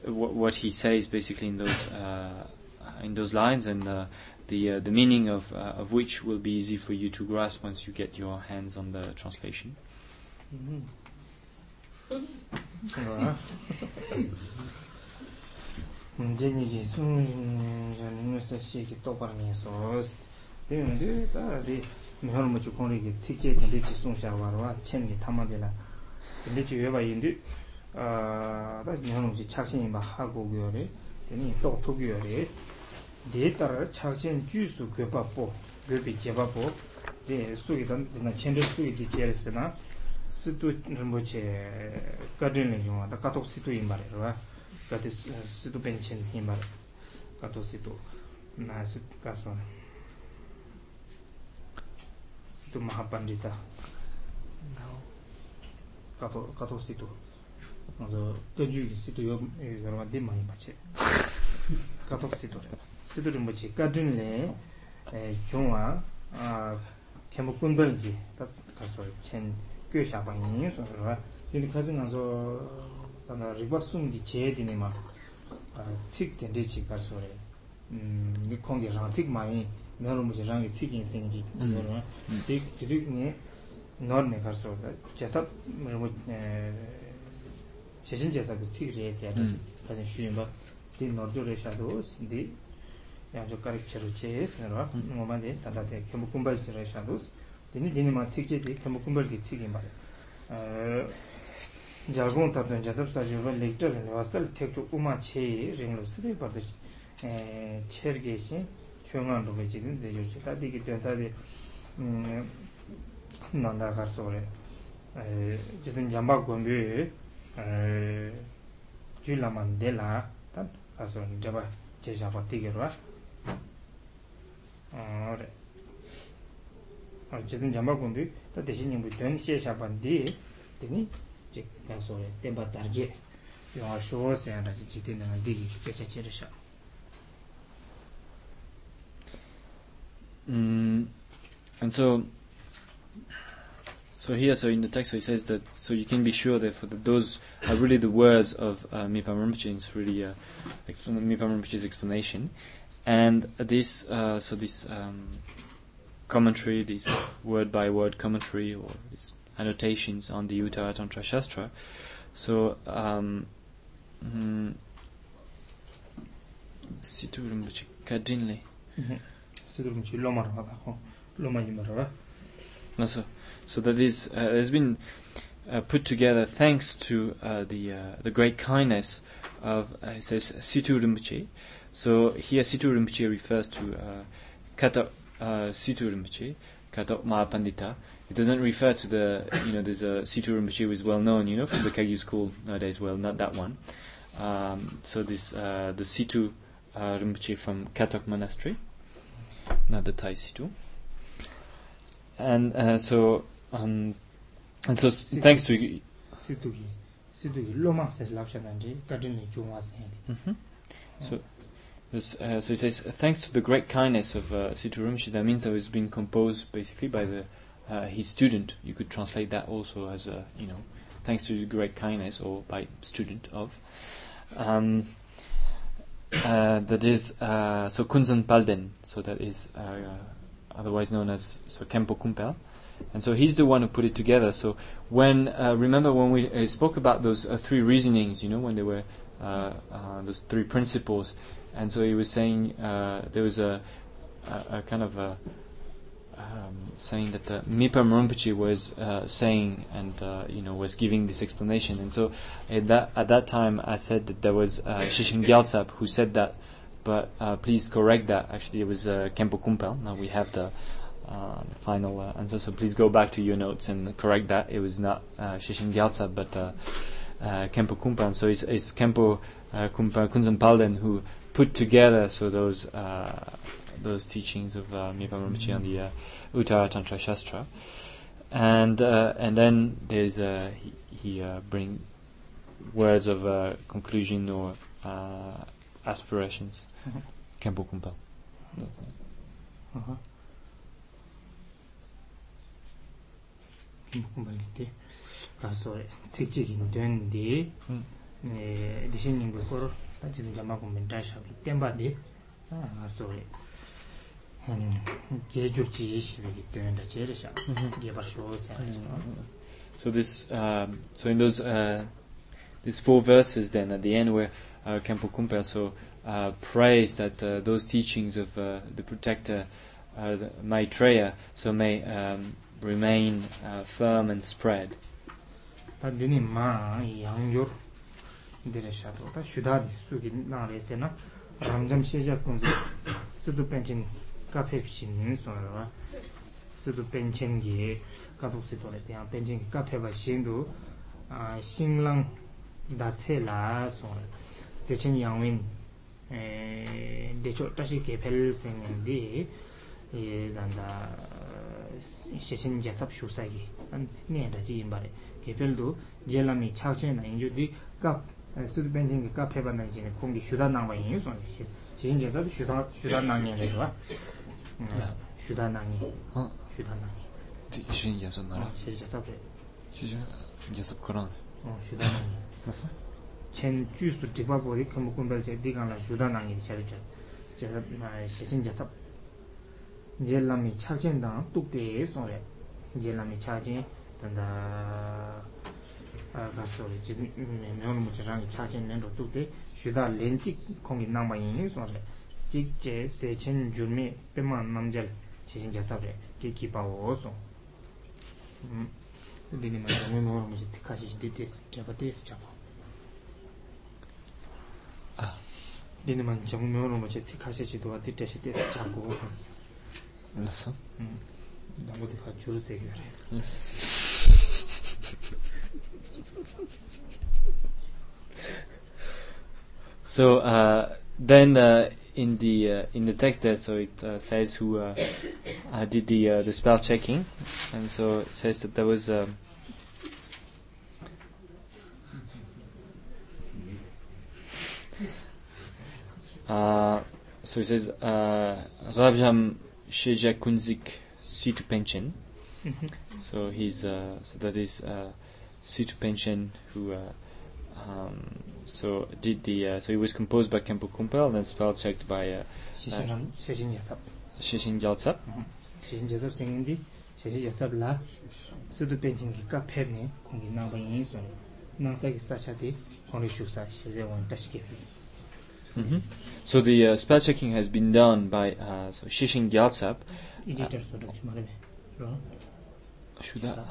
B: w- what he says basically in those uh, in those lines, and uh, the uh, the meaning of uh, of which will be easy for you to grasp once you get your hands on the translation.
A: Mm -hmm. dē tār chākchēn jū sū gyōpa pō, gyōpi jeba pō, dē sūgi tān, dēnā chēndē sūgi jī chērē sē na, sītū rīmbō chē gādrīn lē yōngwa, tā kātōk sītū yīmbā rē rwa, gātē sītū pēn chēn yīmbā rē, kātō sītū, nā sītū kāsō, sītū mahā pandita, kātō, kātō sītū, gājū sītū yō, yō rwa dē mā yīmbā chē, [laughs] kātōk sītū rē siddhu rinpoche kadrin le chungwa khenpo kunbalgi tat kaso chen kyo shaba nyinyo so rwa yun kazi nganzo tanda rikwa sumgi chee dine ma cik tende chi kaso re nikongi rang cik ma yin nyo rinpoche rangi cik yin sen ji rwa dirik ne nor ne kaso chesab rinpoche sheshin chesab cik re se kazi shuyinba di nor jo re shado di 양조 가르치로 제스로 뭐만데 단다데 겸군발 지라샤도스. 되니 되니 마 책제비 겸군발기 책이 말이야. 어 자군 답던 자섭사 주변 렉터는 와설 택조 우마 체 링로 쓰리 버드 에 체르게시 중앙 로게 지는 이제 요지가 되기 된다데 음 난다 가서 그래. 에 지금 잠바 공부 에 줄라만 데라. 단 가서 잡아 제자바 뛰게로 āre jizan jambā kundu tā deshi nyingbu duen xie shaban di teni jik kāng sōre tenpa targi yuwa shuwa sen raji jik tena nga digi kyecha chiri sha
B: Mm, and so so here so in the text so he says that so you can be sure that for the, those are really the words of uh, Mipa Rinpoche it's really uh, Mipa Rinpoche's explanation. And this, uh, so this um, commentary, this word by word commentary, or these annotations on the Uttara Tantra Shastra. So, um, mm, Situ Rinpoche Kadinle.
A: sidurum chi loma rwa da kho loma yima rwa
B: No, so, so that is uh, has been uh, put together thanks to uh, the uh, the great kindness of uh, it says Situ Rinpoche. So here Situ Rinpoche refers to uh, Katok uh, Situ Rinpoche, Katok Mahapandita. It doesn't refer to the you know there's a Situ Rinpoche who is well known you know from the Kagyu school nowadays. Well, not that one. Um, so this uh, the Situ uh, Rinpoche from Katok Monastery, not the Tai Situ and uh, so um, and so s- thanks to
A: Situ ki sidu ki loma se lapsha danji kadin ni chungwa se
B: Mhm. so uh, so he says thanks to the great kindness of uh, Rinpoche that means that it's been composed basically by the uh, his student. You could translate that also as a you know thanks to the great kindness or by student of um, uh, that is uh, so Kunzang Palden. So that is uh, otherwise known as so Khenpo Kunpal. And so he's the one who put it together. So when uh, remember when we spoke about those three reasonings you know when they were uh, uh, those three principles and so he was saying uh, there was a, a, a kind of a um, saying that uh, Mipam Rinpoche was uh, saying and uh, you know was giving this explanation. And so at that at that time I said that there was uh, Shechen Gyaltsap who said that but uh, please correct that. Actually it was uh, Khenpo Kunpal. Now we have the uh, the final answer. So please go back to your notes and correct that. It was not uh, Shechen but uh, Khenpo Kunpal. So it's, it's Kempo uh, Kunpal Kunzang Palden who put together so those uh, those teachings of uh, Mipham Rinpoche and the uh, Uttara Tantra Shastra, and uh, and then there's uh, he, he uh, bring words of uh, conclusion or aspirations, Kempo
A: mm-hmm. Kumpa. Uh-huh. 가서 Mm-hmm. Mm-hmm.
B: So this, um, so in those, uh, these four verses then at the end where uh, Kempo Kumpa so uh, prays that uh, those teachings of uh, the protector uh, the Maitreya so may um, remain uh, firm and spread.
A: dhīrē shādhū tā shudhādhī sūgī nā rē sē na rāmjam shējā kūnzī sīdhū pēnchēn kā pēp shī nīn sō rā wā sīdhū pēnchēn gī kā tūk sī tō rē tēyā pēnchēn gī kā pēpā shēn dhū shīng lāng dā tsē lā sō rā sē chēn yāng wīn dē chō tā shī kē pēl sē ngā dī dāndā shē chēn jā sāp shū sā gī nē dā jī yīmbā rē kē pēl dhū jē lā mī chāk chēn dā yīn dhū dī kā 삽 슈사기 안 네다지 임바레 개별도 젤라미 차체나 인주디 까 스드 벤징 까 페바나 이제 공기 슈다 나와 있는 소 지진 제삽 슈다 슈다 나니 레와 슈다 나니
B: 어?
A: 슈다 나니
B: 주인 예수
A: 어 시 제삽
B: 주인 예수 그런.
A: 어 슈다 나니
B: 맞어?
A: 첸 주스 디바보리 컴고금벨 제 디간라 슈다 나니 차르자 제삽 나 시신 제삽 젤라미 차젠다 뚝데 소레 젤라미 차진 단다 아 가서리 지금 명은 뭐 저랑 차진 낸도 뚝데 슈다 렌직 공기 남바 인 소레 직제 세첸 줄미 빼만 남절 시신 제삽레 기기바오소 음 근데 뭐 너무 뭐 뭐지 특하시 디테스 잡아 데스 잡아 아 니네만 정명으로 뭐지 특하시지도 디테스 데스 잡고 오서
B: 알았어?
A: 나보다 더 줄세 그래
B: So uh, then uh, in the uh, in the text there, so it uh, says who uh, uh, did the uh, the spell checking, and so it says that there was. Um, uh, so it says uh, Rabjam Sheja Kunzik Situ Panchen. So he's uh, so that is uh, Situ Panchen who uh, um, So did the uh, so it was composed by Kempo Kumpel and then spell checked by uh,
A: Sheshin uh, Yasab. Sheshin mm-hmm. Yasab. Sheshin Yasab singing the Sheshin Yasab la sudu penching ki ka pheb ne kongi na ba yin so na sa ki sa cha de kongi shu sa sheje wan tash ke.
B: Mhm. So the uh, spell checking has been done by uh, so
A: Sheshin Yasab. Editor so da chimare be. Shuda.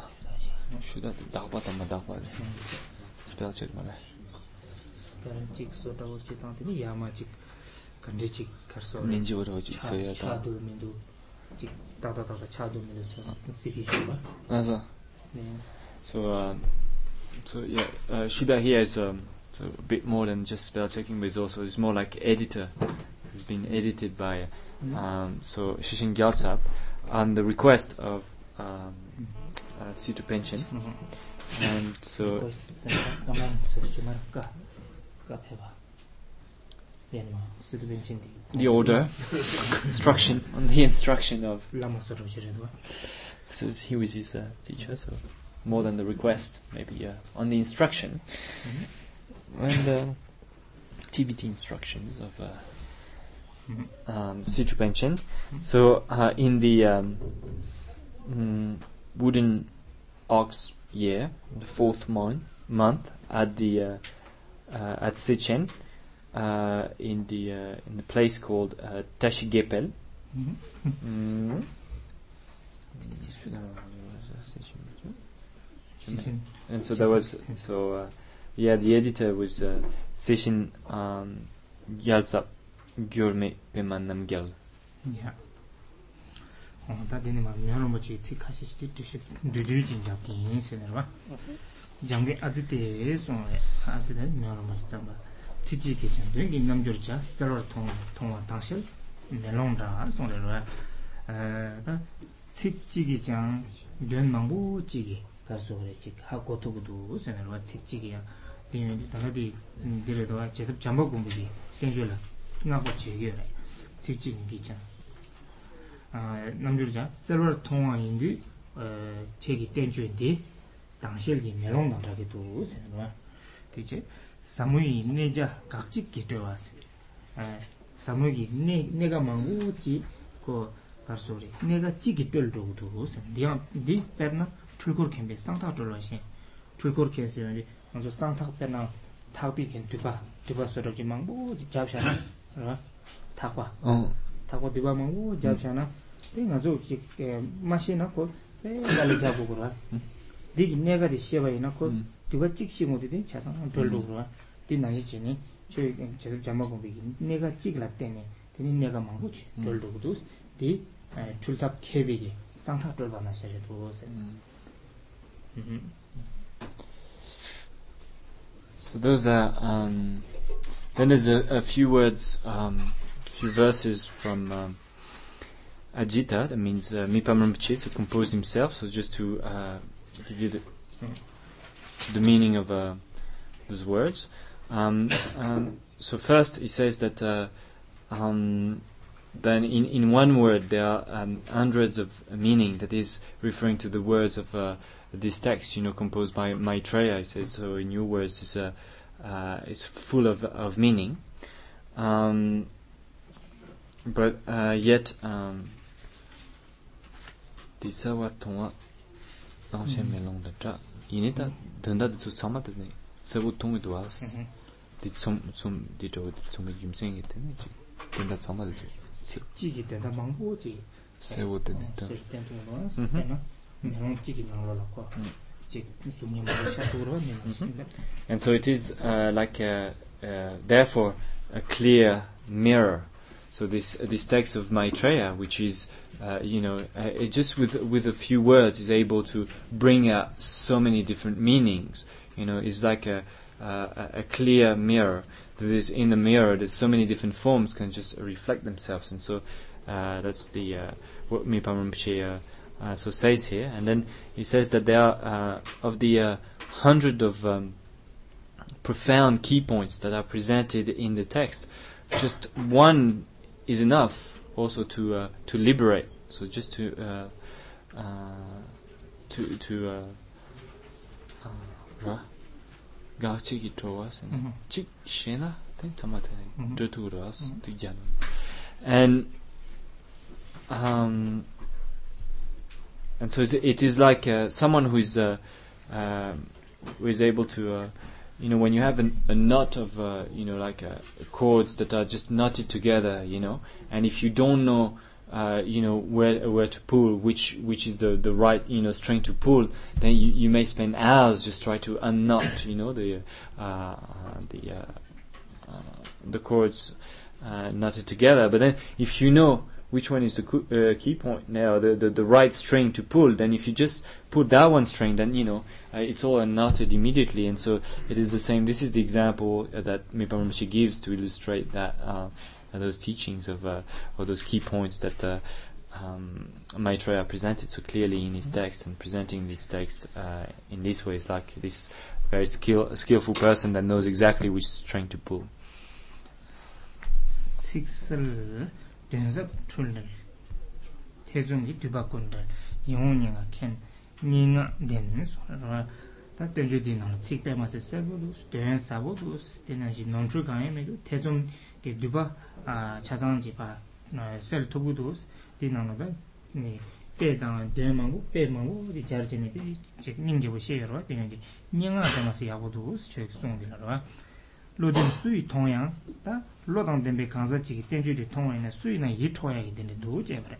A: Shuda
B: da ba ta ma da ba. Mm-hmm. Spell check ma. chicks karso so
A: chadu mindu tata tata chadu
B: mindu siki
A: shiba
B: so uh, so yeah uh, shida here is um, so a bit more than just spell checking but it's also it's more like editor. It's been edited by um, so Shechen Gyaltsap on the request of um, uh, Situ Panchen. Mm-hmm. and so the order, instruction, on the instruction of. So he was his uh, teacher, so more than the request, maybe uh, on the instruction. Mm-hmm. And uh, TBT instructions of uh, um, mm-hmm. So uh, in the um, mm, wooden ox year, the fourth mon- month, at the uh, uh, at Shechen uh, in the in the place called uh, Tashigepel.
A: Mm-hmm. Mm-hmm.
B: And so that was so yeah the editor was uh, Shechen um, Gyaltsap Gyurme Pema Namgyal.
A: Yeah. 다 되는 말 여러 뭐 지치 카시시 뒤치 뒤뒤진 잡긴 세네라. 장게 아즈테 손에 아즈테 면을 뭐지 잡아. 치지게 전에 김남조자 서로 통 통화 당실 멜롱다 손으로 에, 다 책 찌기 장 면망고 찌기 가서 그래 지 하고 도부도 선을 책 찌기야 되면 다가디 데려도 제습 잠바 공부지 된줄라 나고 지게래 책 찌기 기자 아 남주자 서버 통화인디 어 책이 된줄인데 당실기 메롱 나타게도 선을 되지 사무이 내자 각직 기도와서 에 사무기 내 내가 망고지 그 가르소리 내가 찌기 뜰도도 디야 디 페르나 출고르 캠베 상타 돌라시 출고르 캠스요니 먼저 상타 페나 타비 켄 두바 두바 소르기 망고 잡샤나 어 타과 어 타과 두바 망고 잡샤나 데 나조 지 마시나 코 베갈리 잡고 그러 디 내가 디 시바이나 코 두바 찍시 모디디 차상 돌도 그러 디 나지 지니 저 제대로 잠아 공부기 내가 찍라 때네 되니 내가 망고치 돌도도 디 출탑 케비기 상타 돌바나 셔도
B: So those are um, then there's a, a few words um, few verses from um, Ajita that means uh, Mipam Rinpoche to compose himself so just to uh, give you the the meaning of uh, those words Um, um, so first, he says that uh, um, then in, in one word there are um, hundreds of meaning that is referring to the words of uh, this text, you know, composed by Maitreya. He says so in your words, it's, uh, uh, it's full of of meaning, 나오셔 멜롱 됐다. 이네다 된다도 저 참마도네. 세고 통이 도와스 디좀좀 디도 좀 임생이 되네 지. 된다 참마도 지.
A: 지기 된다 망고지.
B: 세고 된다.
A: 세고 멜롱 지기 나오라고.
B: And so it is uh, like a, uh, therefore a clear mirror. So this uh, this text of Maitreya, which is uh, you know uh, just with with a few words is able to bring out so many different meanings. You know, it's like a uh, a clear mirror. That is in the mirror, that so many different forms can just reflect themselves, and so uh, that's the uh, what Mipham Rinpoche so says here. And then he says that there are of the hundred of um, profound key points that are presented in the text, just one is enough also to to liberate. So just to to to ga chik shena ten tutu ras tigyan and um and so it is like uh, someone who is uh, uh, who is able to uh, you know when you have an, a knot of uh, you know like uh, chords that are just knotted together you know and if you don't know uh, you know where where to pull, which which is the, the right you know string to pull, then you, you may spend hours just try to unknot you know the uh, the uh, uh the chords uh, knotted together. But then if you know which one is the co- uh, key point now, the, the the right string to pull, then if you just pull that one string, then you know it's all unknotted immediately. And so it is the same. This is the example that Mipham gives to illustrate that those teachings of uh, or those key points that uh, um, Maitreya presented so clearly in his text and presenting this text uh, in this way is like this very skill, skillful person that knows exactly which string to pull.
A: Sixel denzab 책배마서 세부도 된 사보도 되는지 논출 강에 매도 대중 게 뒤바 아 차상지 봐 셀 투부도 디나노다 네 때당 대망고 빼망고 우리 자르지니 비 닝제고 시에로 되는지 닝아 담아서 야고도 저 송디라로 로든 수이 통양 다 로당 덴베 강자지기 땡주리 통원에 수이나 이토야게 되는 도제 그래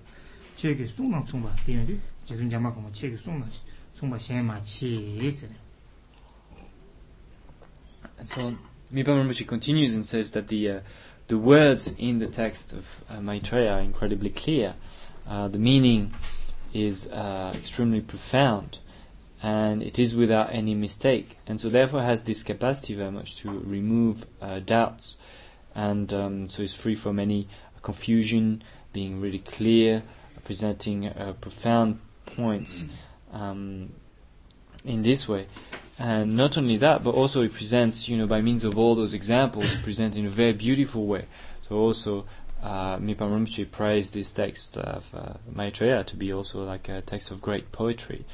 A: 저기 송낭 총바 되는지 지금 잠아고 뭐 저기 송낭 총바 셴마 치스
B: So Mipam Rinpoche continues and says that the uh, the words in the text of uh, Maitreya are incredibly clear. Uh, the meaning is uh, extremely profound, and it is without any mistake, and so therefore has this capacity very much to remove uh, doubts, and um, so it's free from any confusion, being really clear, presenting uh, profound points um, in this way. And not only that, but also it presents, you know, by means of all those examples, present in a very beautiful way. So also, uh, Rinpoche praised this text of uh, Maitreya to be also like a text of great poetry,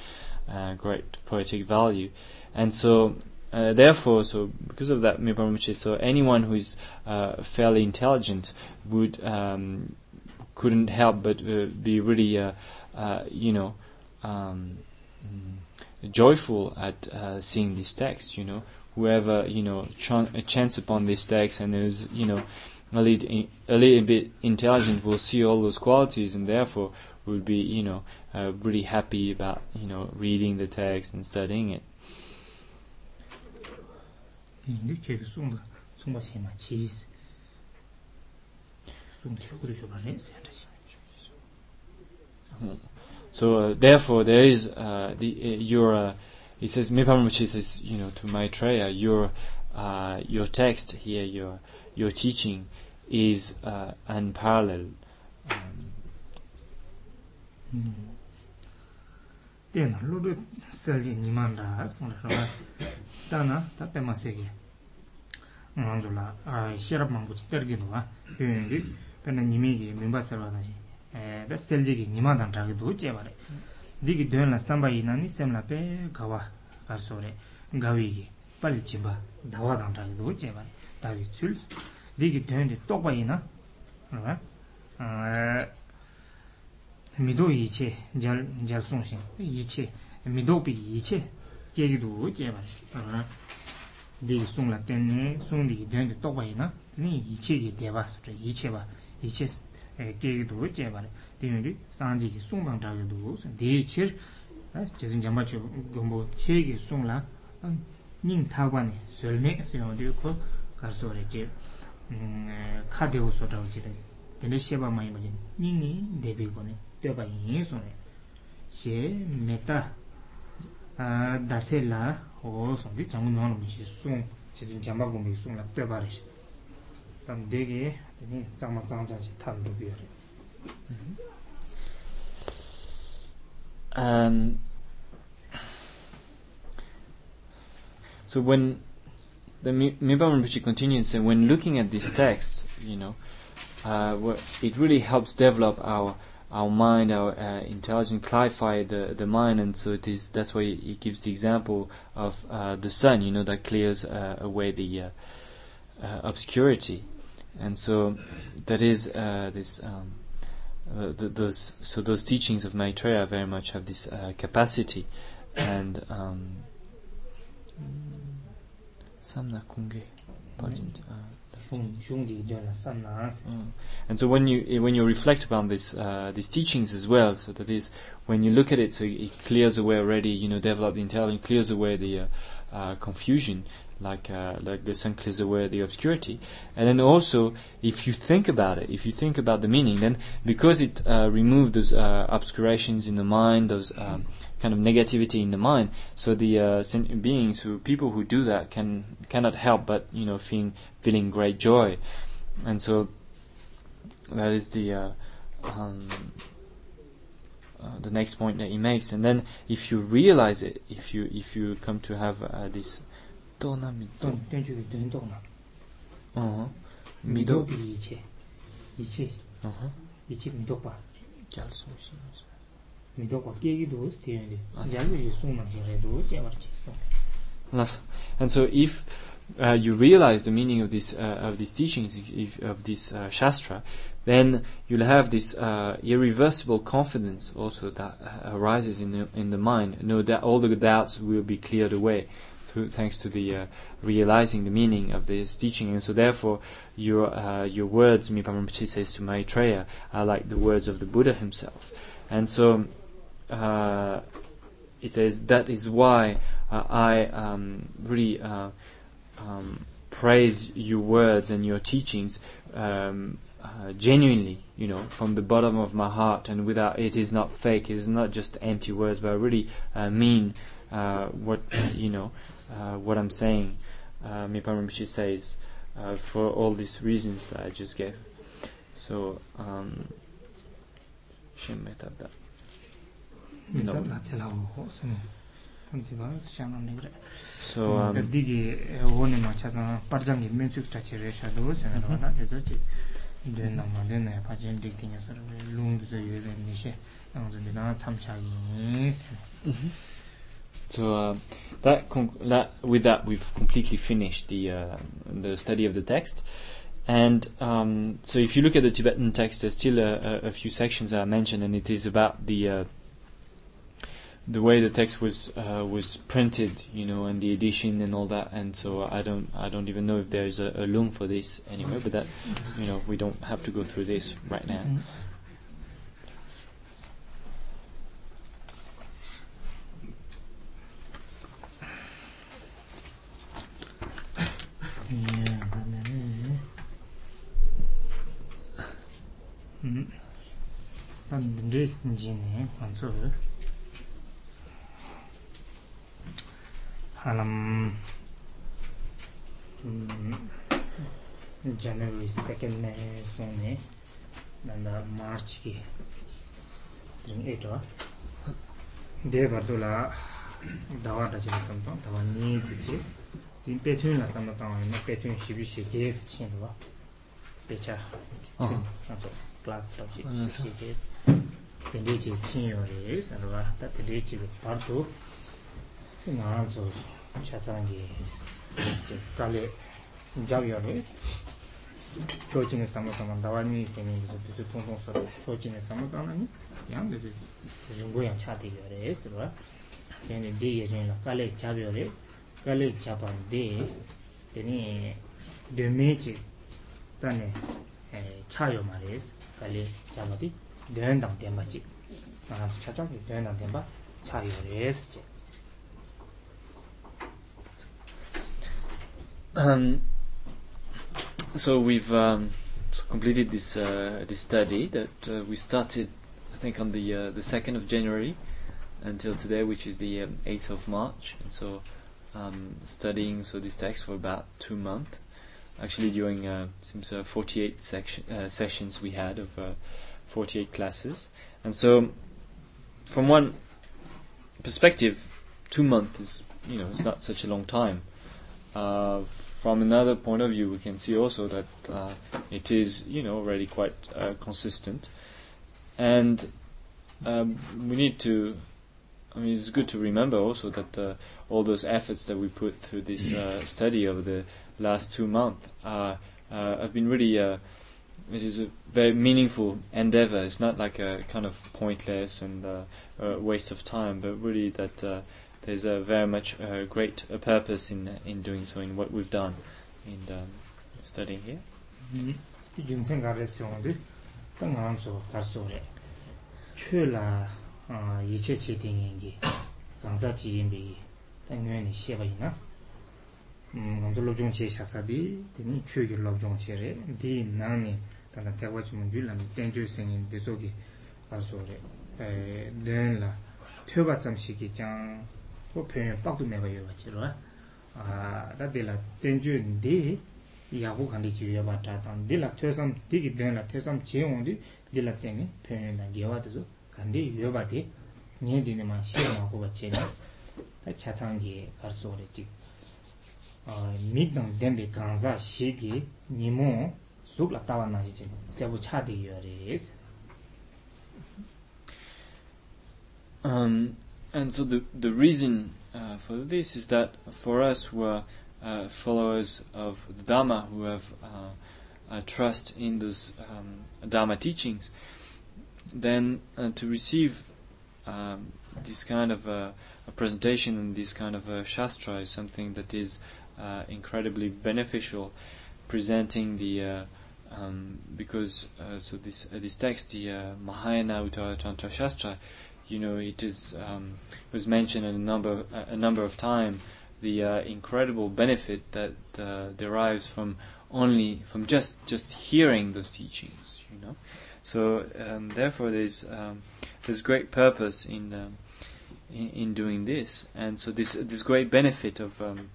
B: uh, great poetic value. And so, uh, therefore, so because of that, Mipham Rinpoche, so anyone who is uh, fairly intelligent would um, couldn't help but uh, be really, uh, you know, um, mm, joyful at uh, seeing this text. You know, whoever you know ch- chance upon this text and is you know a little, a little bit intelligent will see all those qualities and therefore will be you know uh, really happy about you know reading the text and studying it.
A: 근
B: So uh, therefore, there is uh, the uh, your. he says, Mipamachi says, you know, to Maitreya, your your text here, your your teaching is unparalleled. Um,
A: tena lulu selji niman da song la shwa ta na ta pe ma se gi ngang zo la a sherap mang bu chi ter gi no wa pe ni pe na nimi gi mi ba se wa na ji dā sēl jēgi nīmā dāng chāgi dō chē bārē dīki dōyān lā sāmbā yī nāni sēm lā pē gāwā kār sō rē gāwī gī pāli chīmbā dāwā dāng chāgi dō chē bārē dāwī tsūl dīki dōyān dī tōkpa yī nā mīdō yī chē jāl sōng shīng yī chē mīdō pī yī chē kē kī dō chē bārē dīki sōng lā tēn nē sōng dīki dōyān dī tōkpa yī nā nī yī chē kī dē bā sō chē yī chē bā yī chē 계기도 제발 아 디 송라 때네 송디 된데 똑바이나 니 이체기 대바스 저 이체 봐 이체 에 계기도 제발 디미리 상지기 송당 자기도 디체 아 지금 잠마치 공부 체기 송라 닝 타관에 설매 세요디 코 가서레지 음 카디오 소다오지데 근데 시바 많이 뭐지 닝니 데비고네 되바 yin so ne xie meta a da se la o so di chang no no chi sung chi jin jamba go mi sung la de ba re tam de ge de ni zang ma zang zang chi tan du bi re
B: um, so when the Mipham Rinpoche continues, and when looking at this text, you know, uh, it really helps develop our our mind, our uh, intelligence, clarify the, the mind, and so it is. That's why he gives the example of uh, the sun, you know, that clears uh, away the uh, uh, obscurity, and so that is uh, this. Um, th- those so those teachings of Maitreya very much have this capacity, and um, samna kunge, Mm. And so when you when you reflect upon this uh, these teachings as well, so that is when you look at it, so it clears away already, you know, developed intelligence, clears away the uh, uh, confusion, like uh, like the sun clears away the obscurity, and then also if you think about it, if you think about the meaning, then because it uh, removes those uh, obscurations in the mind, those um, kind of negativity in the mind. So the uh, beings who people who do that can cannot help but you know feeling feeling great joy, and so that is the uh, um, uh, the next point that he makes. And then if you realize it, if you if you come to have uh, this uh-huh. mido uh-huh. And so if uh, you realize the meaning of this uh, of these teachings if, of this uh, shastra, then you'll have this uh, irreversible confidence also that uh, arises in the in the mind. Know that all the doubts will be cleared away, through, thanks to the uh, realizing the meaning of this teaching. And so, therefore, your your words, Mipham Rinpoche says to Maitreya, are like the words of the Buddha himself. And so, he says that is why I um, really um, praise your words and your teachings um, uh, genuinely, you know, from the bottom of my heart, and without it is not fake. It is not just empty words, but I really uh, mean uh, what you know, uh, what I'm saying. Uh, Mipa Rinpoche says, uh, for all these reasons that I just gave. So, um,
A: Shem Metabda.
B: No. So, um,
A: dēn nāma dēn nāya pāchēn dēk tēnyā sarā lōng dēsā yuwa dēn nīshē nāng zō dēn nā tsam chā yīn sēn
B: So uh, that, conc- that with that we've completely finished the uh, the study of the text, and um, so if you look at the Tibetan text, there's still a, a, a few sections that are mentioned, and it is about the uh, the way the text was uh, was printed, you know, and the edition and all that. And so I don't I don't even know if there's a, a lung for this anywhere, but that you know we don't have to go through this right now.
A: 예, 난 근데 이제네. 안서. 한음 음. January 2nd 에 손에 난다 마르치기 든 에토 데버돌라 다와다 지냈었던 다와니 지지 진 배트윈 나서면 당하는 배트윈 시비시 게스 친구가 배차
B: 어.
A: 아저 클래스 없이
B: 어,
A: 시게스 근데지 친구를 서로가 다 데리지 바로 나한테 차상기 이제 갈래 잡이어레스 조진의 상무당은 다와니 세미에서 뜻을 통통 서로 조진의 상무당은 양들 연구양 차대요레스 봐 얘네 네 예전에 갈래 잡이어레 갈 kale chapa de teni deme chi zane e, chayo ma res kale chapa di doyan dang tenpa chi. Manas chachak di doyan dang tenpa chayo res chi.
B: Um, so we've um, completed this uh, this study that uh, we started I think on the uh, the 2nd of January until today which is the um, 8th of March. And so um, studying so this text for about two months. Actually, during uh, seems uh, 48 section, uh, sessions we had of uh, 48 classes, and so from one perspective, two months is you know it's not such a long time. Uh, from another point of view, we can see also that uh, it is, you know, already quite consistent, and um, we need to. I mean, it's good to remember also that uh, all those efforts that we put through this uh, [clears throat] study over the last two months uh, uh, have been really. Uh, it is a very meaningful endeavor. It's not like a kind of pointless and uh, uh, waste of time, but really that uh, there's a very much uh, great uh, purpose in in doing so in what we've done in um, studying here.
A: 좀 yiche che tingi gangsa chi yinbi dan nguyen ni sheba ina ngamzu lobchong che shasa di dini chwe ki lobchong che re di nani dana tekwa chi mungu lam tenchu sengi dezo ki karso re den la tyoba tsamshi ki chang ko penyo pakdu meba yoba che ro da di la tenchu di yaku kandi chi yoba tatang di la tyosam di ki den la tyosam che di la tengi penyo na gewa dezo 퇴바점 시기 장 호편에 빡도 내가 요바지로 아 다들라 땡주인데 야고 간디 지여 바타탄 딜라 퇴섬 디기 된라 퇴섬 지용디 딜라 땡이 편이나 게와도 간디 요바디 니디네마 시마고 바체나 다 차창기 가르소레지 아 미당 덴베 간자 시기 니모 숙라 타와나지 세부 차디 요레스
B: Um, and so the the reason uh, for this is that for us who are uh, followers of the Dharma, who have uh, a trust in those um, Dharma teachings, then uh, to receive um, this kind of uh, a presentation and this kind of a shastra is something that is uh, incredibly beneficial. Presenting the uh, um, because uh, so this uh, this text, the uh, Mahayana Uttara Tantra Shastra, you know, it is um, was mentioned a number a number of times. The uh, incredible benefit that uh, derives from only from just just hearing those teachings, you know. So um, therefore, there's um, there's great purpose in, um, in in doing this, and so this this great benefit of um,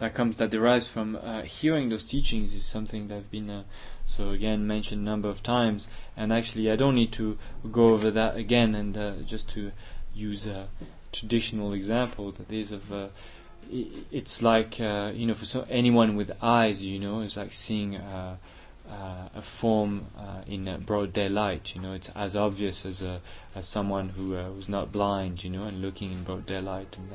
B: that comes that derives from uh, hearing those teachings is something that I've been uh, so again mentioned a number of times, and actually I don't need to go over that again, and uh, just to use a traditional example that is of uh, it's like uh, you know for so anyone with eyes, you know, it's like seeing. Uh, uh, a form uh, in uh, broad daylight. You know, it's as obvious as a as someone who uh, who's not blind. You know, and looking in broad daylight and.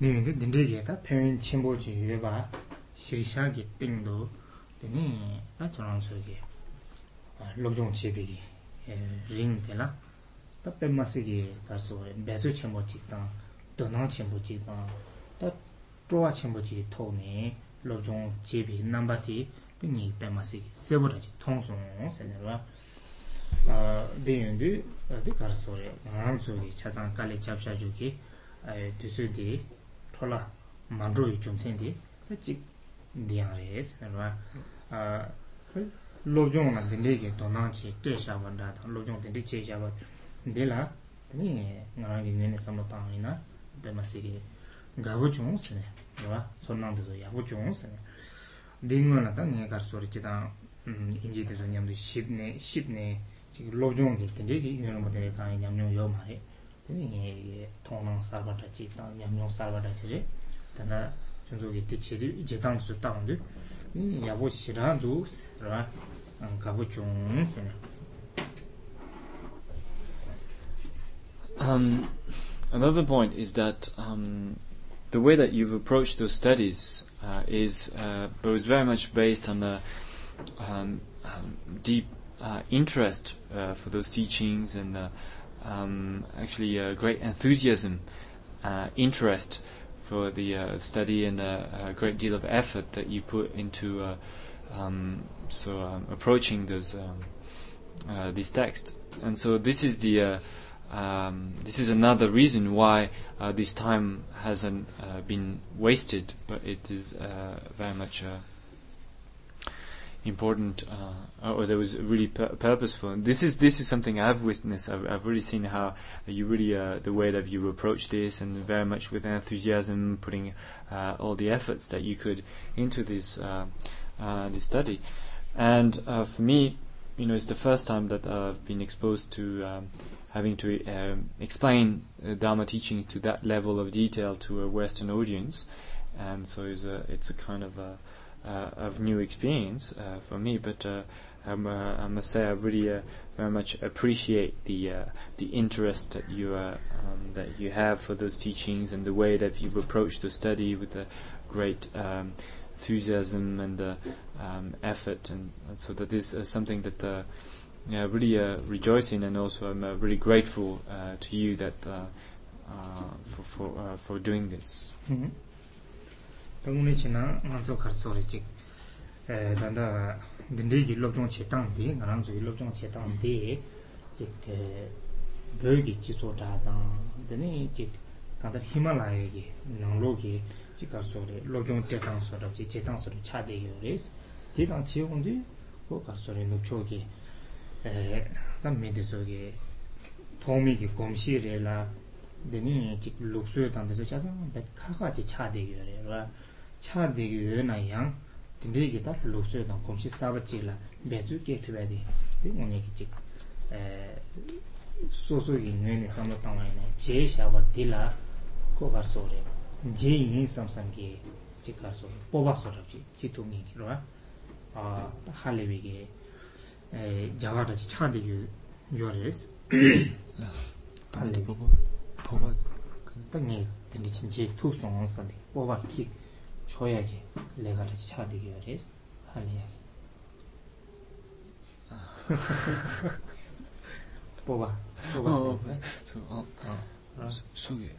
A: 네, 근데 닌데게 다 페인 침보지 예바 시리샤기 띵도 되니 다 저런 소리. 아, 로종 제비기. 에, 링 되나? 다 뱀마스기 가서 배수 침보지 땅 도나 침보지 땅다 쪼아 침보지 토네 lobzhong jebi namba ti di nyi pema si sebu raji tongsung sanirwa di yundu di karsori ngang tsuki chasang kali chabsha juki dusu di thola mandru yu chumsen di jik diyang re sanirwa lobzhong na dindi ki donang chi tre shaba nda lobzhong dindi che shaba di la di ngarang ki yunni samlo tangi na pema si ki gabu chung sanirwa si ge ga bu chung se ne wa son nang de zo ya bu chung se ne ding na ta nge gar so ri chi da in ji de zo nyam du ship ne ship ne chi lo jong ge dinde ge yu no mo de ka nyam nyong yo ma re 이 통능 사바다 지당 양용 사바다 지리 다나 중소기 티치리 이제 당수 땅도 이 야보 시라도 라 가보 좀 세네
B: Um, another point is that um, the way that you've approached those studies uh, is uh, was very much based on a um, um, deep uh, interest uh, for those teachings and uh, um, actually a great enthusiasm, uh, interest for the uh, study, and a, great deal of effort that you put into uh, um, so um, approaching those um, uh, this text. And so this is the uh, um, this is another reason why uh, this time hasn't been wasted, but it is very much important uh, or that was really pu- purposeful. And this is this is something I've witnessed. I've, I've really seen how you really uh, the way that you approach this, and very much with enthusiasm, putting uh, all the efforts that you could into this uh, uh, this study. And uh, for me, you know, it's the first time that I've been exposed to. Um, having to um, explain Dharma teachings to that level of detail to a Western audience, and so it's a, it's a kind of a, uh, of new experience uh, for me. But uh, I must say I really very much appreciate the the interest that you um, that you have for those teachings and the way that you've approached the study with a great um, enthusiasm and um, effort, and, and, so that is something that. Yeah, really uh, rejoice in, and also I'm uh, really grateful uh, to you that for for for doing this.
A: Mm-hmm. 당문에 지나 먼저 갈 소리지 에 단다 딘디기 롭종 체당디 나랑 저 롭종 체당디 이제 벽이 지소다다 되니 이제 간다 히말라야기 나로기 지가 소리 롭종 체당 소리 지 체당 소리 차대요레스 대당 지역인데 그 가소리 녹초기 에 남미드소기 도미기 공시래라 되니 지 룩수에 단데서 자서 백카가지 차대요래라 차디기 외나 양 딘디기 다 로스에다 곰시 사바치라 배주 게트베디 디 직 에, 소소기 뇌네 삼로 땅와이네 제샤바 딜라 코가소레 제인 삼삼기 지카소 뽑아서럽지 지통이 그러나 아 할레비게 에 자가다지 차디기 요레스 할레비 뽑아 뽑아 근데 딘디 진지 투송 선비 뽑아 킥 초야기 내가 다시 차디기 어레스 할리야 뽑아 뽑아 어 어, 수게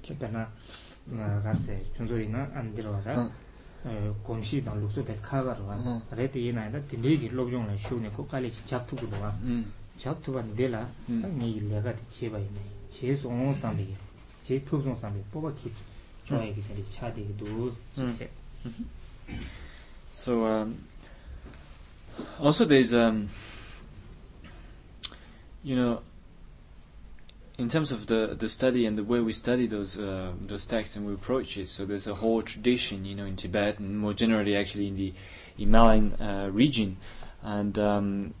A: 기타나 나 가세 준소리나 안 들어가다 어 공시 당 룩소 배 카가로 와 그래도 이나다 딘디기 로종을 쇼네 코 깔리 잡투고 와 잡투가 내라 딱니 내가 대체 봐 있네 제송 상비 제 투송 상비 뽑아 키 Mm.
B: So um, also there's um, you know in terms of the the study and the way we study those uh, those texts and we approach it, so there's a whole tradition, you know, in Tibet and more generally, actually in the Himalayan uh, region, and um,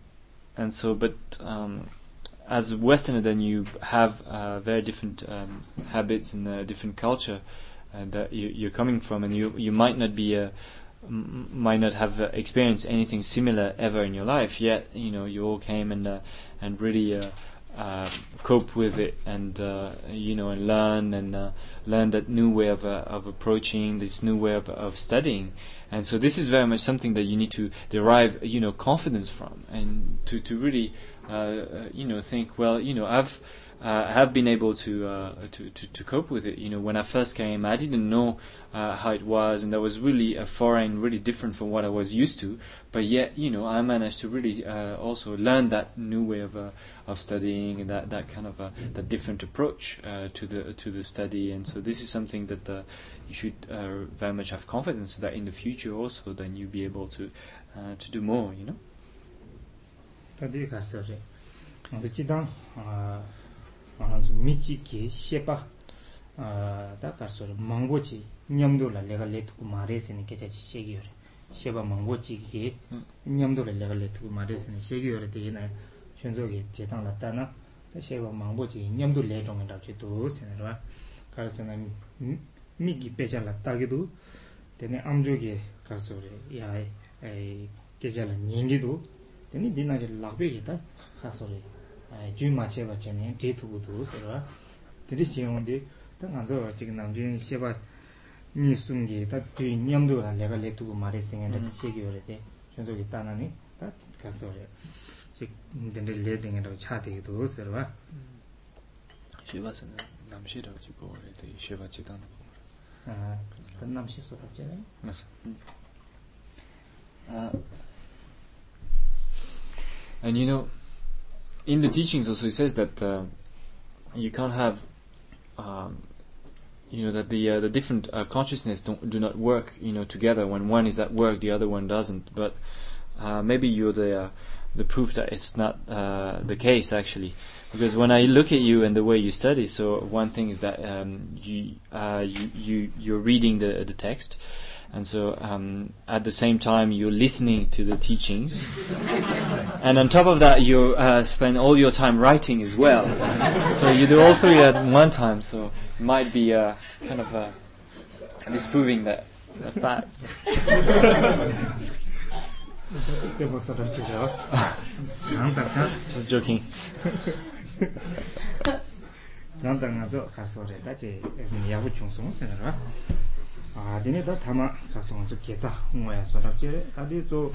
B: and so, but um, as a Westerner, then you have uh, very different um, habits and a different culture uh, that you, are coming from, and you you might not be a m- might not have uh, experienced anything similar ever in your life. Yet, you know, you all came and uh, and really uh, cope with it and uh, you know and learn and uh, learn that new way of uh, of approaching this new way of of studying. And so this is very much something that you need to derive you know confidence from and to to really uh, uh, you know think well you know I've uh, have been able to, uh, to, to to cope with it. You know, when I first came, I didn't know uh, how it was, and that was really a foreign, really different from what I was used to. But yet, you know, I managed to really uh, also learn that new way of uh, of studying and that that kind of uh, that different approach to the to the study. And so this is something that you should very much have confidence that in the future also, then you'll be able to to do more. You know.
A: 아주 미치기 셰파 아다 가서 망고치 냠도라 내가 레트고 말했으니 개자지 셰기요 셰바 망고치기 냠도라 내가 레트고 말했으니 셰기요 되나 현저게 제당 났다나 셰바 망고치 냠도 레종이라고 제도 세나라 가서나 미기 빼잘라 따기도 되네 암조게 가서래 야에 계절은 얘기도 되니 디나지 락베기다 가서래 yu ma cheba chemyen te tuku tu sarwa tiri chiyongdi ta nganzo chik namjin sheba ni sungi ta tui nyamdo la lega le tuku ma re singa rachi chegi wale te shunzo ki ta nani ta kaso re chik dende le dinga rawa cha tegi tu sarwa
B: sheba sana namshi rawa chiko wale te sheba chitana ta
A: namshi sorab chere
B: masa and you know in the teachings also it says that uh, you can't have um, you know that the uh, the different uh, consciousness don't do not work you know together. When one is at work the other one doesn't. But uh, maybe you're the uh, the proof that it's not uh, the case actually. Because when I look at you and the way you study so one thing is that um, you you you you're reading the the text And so um, at the same time, you're listening to the teachings. and on top of that, you uh, spend all your time writing as well. so you do all three at one time. So it might be uh, kind of uh, disproving that, that fact. [laughs] Just joking. [laughs]
A: 아 디네 다 타마 가서 먼저 계자 뭐야 소랍제 다디 저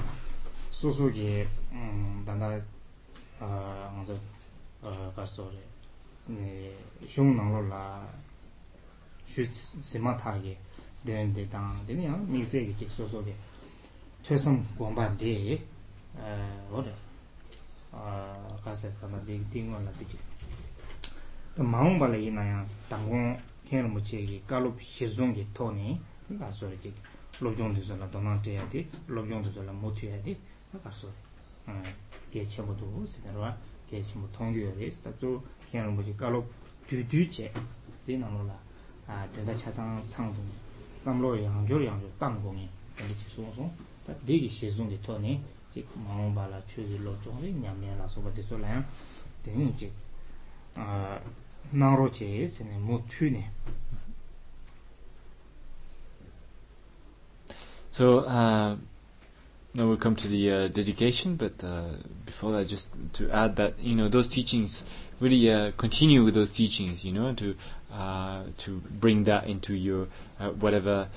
A: 소소게 음 단다 아 먼저 어 가서 네 흉낭로라 슈 시마타게 되는데 당 되냐 미세게 직 소소게 최선 공반데 에 어디 아 가서 가나 빅 띵원라 되지 또 마음 발에 이나야 당공 가서리 지 로종도서라. 도나테야디 로종도서라. 모티야디 가서리. 어 개체모도 시대로와. 개체모 통교열이 스타조 그냥 뭐지? 깔로 뒤뒤제 되나로라. 아 된다. 차상 상동 삼로 양조 양조 땅공이. 근데 지소소 다 되게 시즌이 토니 지 마음발라 추질로 좀이 냠냠라 소바데솔라. 되는 지아 나로체 세네. 모투네.
B: So, uh, now we'll come to the uh, dedication, but uh, before that, just to add that, you know, those teachings, really uh, continue with those teachings, you know, to uh, to bring that into your uh, whatever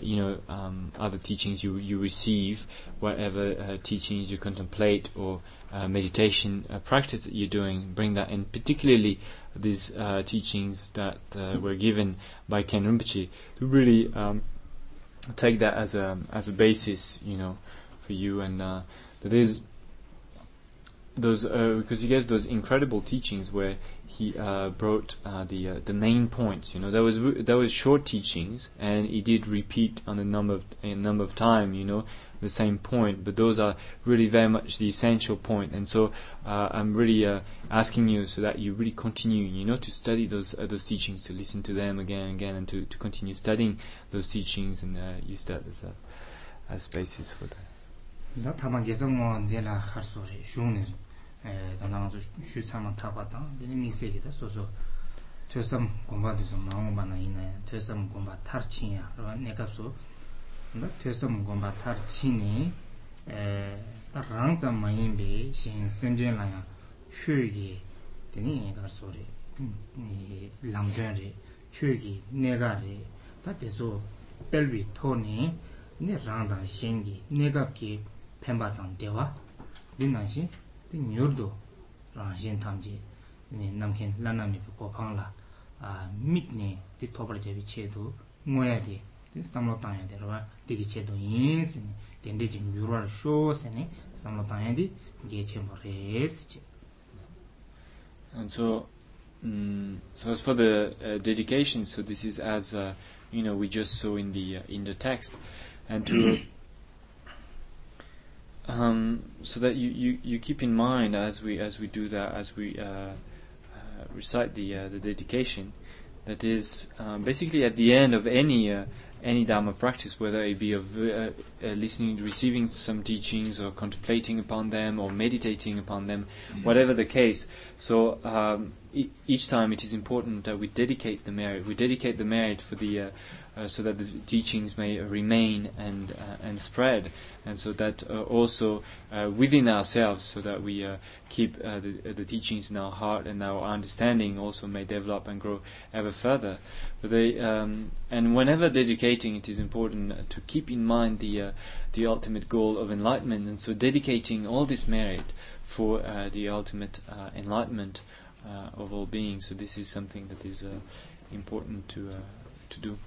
B: you know um, other teachings you you receive, whatever teachings you contemplate or meditation practice that you're doing, bring that in. Particularly these teachings that were given by Khen Rinpoche to really um, take that as a as a basis, you know, for you and that is those uh, because he gave those incredible teachings where he uh, brought uh, the uh, the main points. You know, there was there was short teachings, and he did repeat on a number of a number of time. You know, the same point, but those are really very much the essential point. And so uh, I'm really uh, asking you so that you really continue, you know, to study those uh, those teachings, to listen to them again and again, and to, to continue studying those teachings and uh, use that as a as basis for that.
A: 다 타만 계속 뭐 내가 할 소리 쉬우네 에 단단한 쉬차만 타봤다 되는 미세기다 소소 퇴섬 공부도 마음 많아 있네 퇴섬 공부 탈치야 그러면 내가 소 근데 퇴섬 공부 탈치니 에 다랑자 마인비 신 선전라야 추기 되니 가 소리 이 람전리 추기 내가리 다 대소 벨비 토니 네 랑당 신기 내가기 penpa tang dewa din nang xin di nyurdu rang xin tam ji namkhen lana mi pi kopang la mit ni di tobar jabi che du ngoya di di samlo tang ya di rwa di ki che yin den di yurwa la sho ni samlo tang ya di mo re che.
B: And so, mm so as for the uh, dedication, so this is as uh, you know we just saw in the uh, in the text, and to [coughs] um, so that you, you, you keep in mind as we as we do that as we uh, uh, recite the uh, the dedication that is um, basically at the end of any any dharma practice, whether it be of uh, uh, listening, receiving some teachings, or contemplating upon them, or meditating upon them, whatever the case. So um, e- each time it is important that we dedicate the merit. We dedicate the merit for the uh, uh, so that the teachings may remain and uh, and spread, and so that uh, also uh, within ourselves, so that we uh, keep uh, the, the teachings in our heart and our understanding also may develop and grow ever further. They, um, and whenever dedicating, it is important to keep in mind the the ultimate goal of enlightenment, and so dedicating all this merit for the ultimate enlightenment of all beings. So this is something that is important to to do.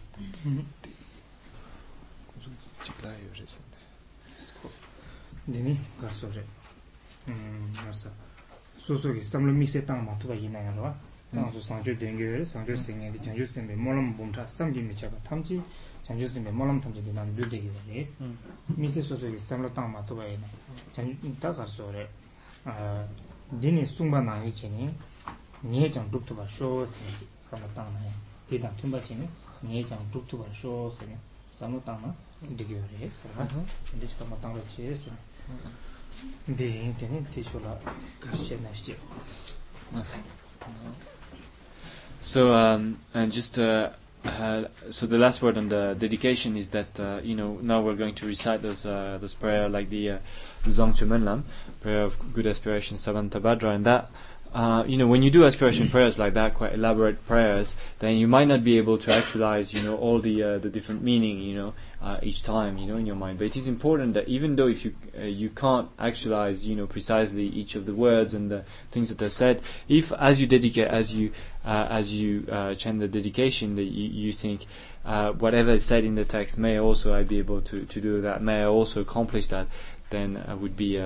A: dini 가서래 re 음 가서 소소기 삼로 미세 땅 마트가 있나요 봐 당수 상주 된게 상주 생년이 장주 생배 몰람 봄차 삼기 미차가 탐지 장주 생배 몰람 탐지 난 늘되게 되네 미세 소소기 삼로 땅 마트가 있나 장주 딱 가서래 아 dini sungpa nangi chini nye jang duktuba sho sini samlo tang na ya didang ngay chang dhruv tu war sho se ne sanu tang na dhigyo re se na dhish sama tang lo che se ne dhe yin teni dhe sho la karshe na shi
B: So um, and just uh, uh, so the last word on the dedication is that uh, you know now we're going to recite those uh, those prayer like the uh, Zong Chumen Lam prayer of good aspiration Savantabhadra and that uh, you know when you do aspiration prayers like that, quite elaborate prayers, then you might not be able to actualize you know all the uh, the different meaning you know uh, each time you know in your mind. But it is important that even though if you uh, you can't actualize you know precisely each of the words and the things that are said, if as you dedicate as you uh, as you chant the dedication that you, you think whatever is said in the text may also I be able to, to do that, may I also accomplish that, then would be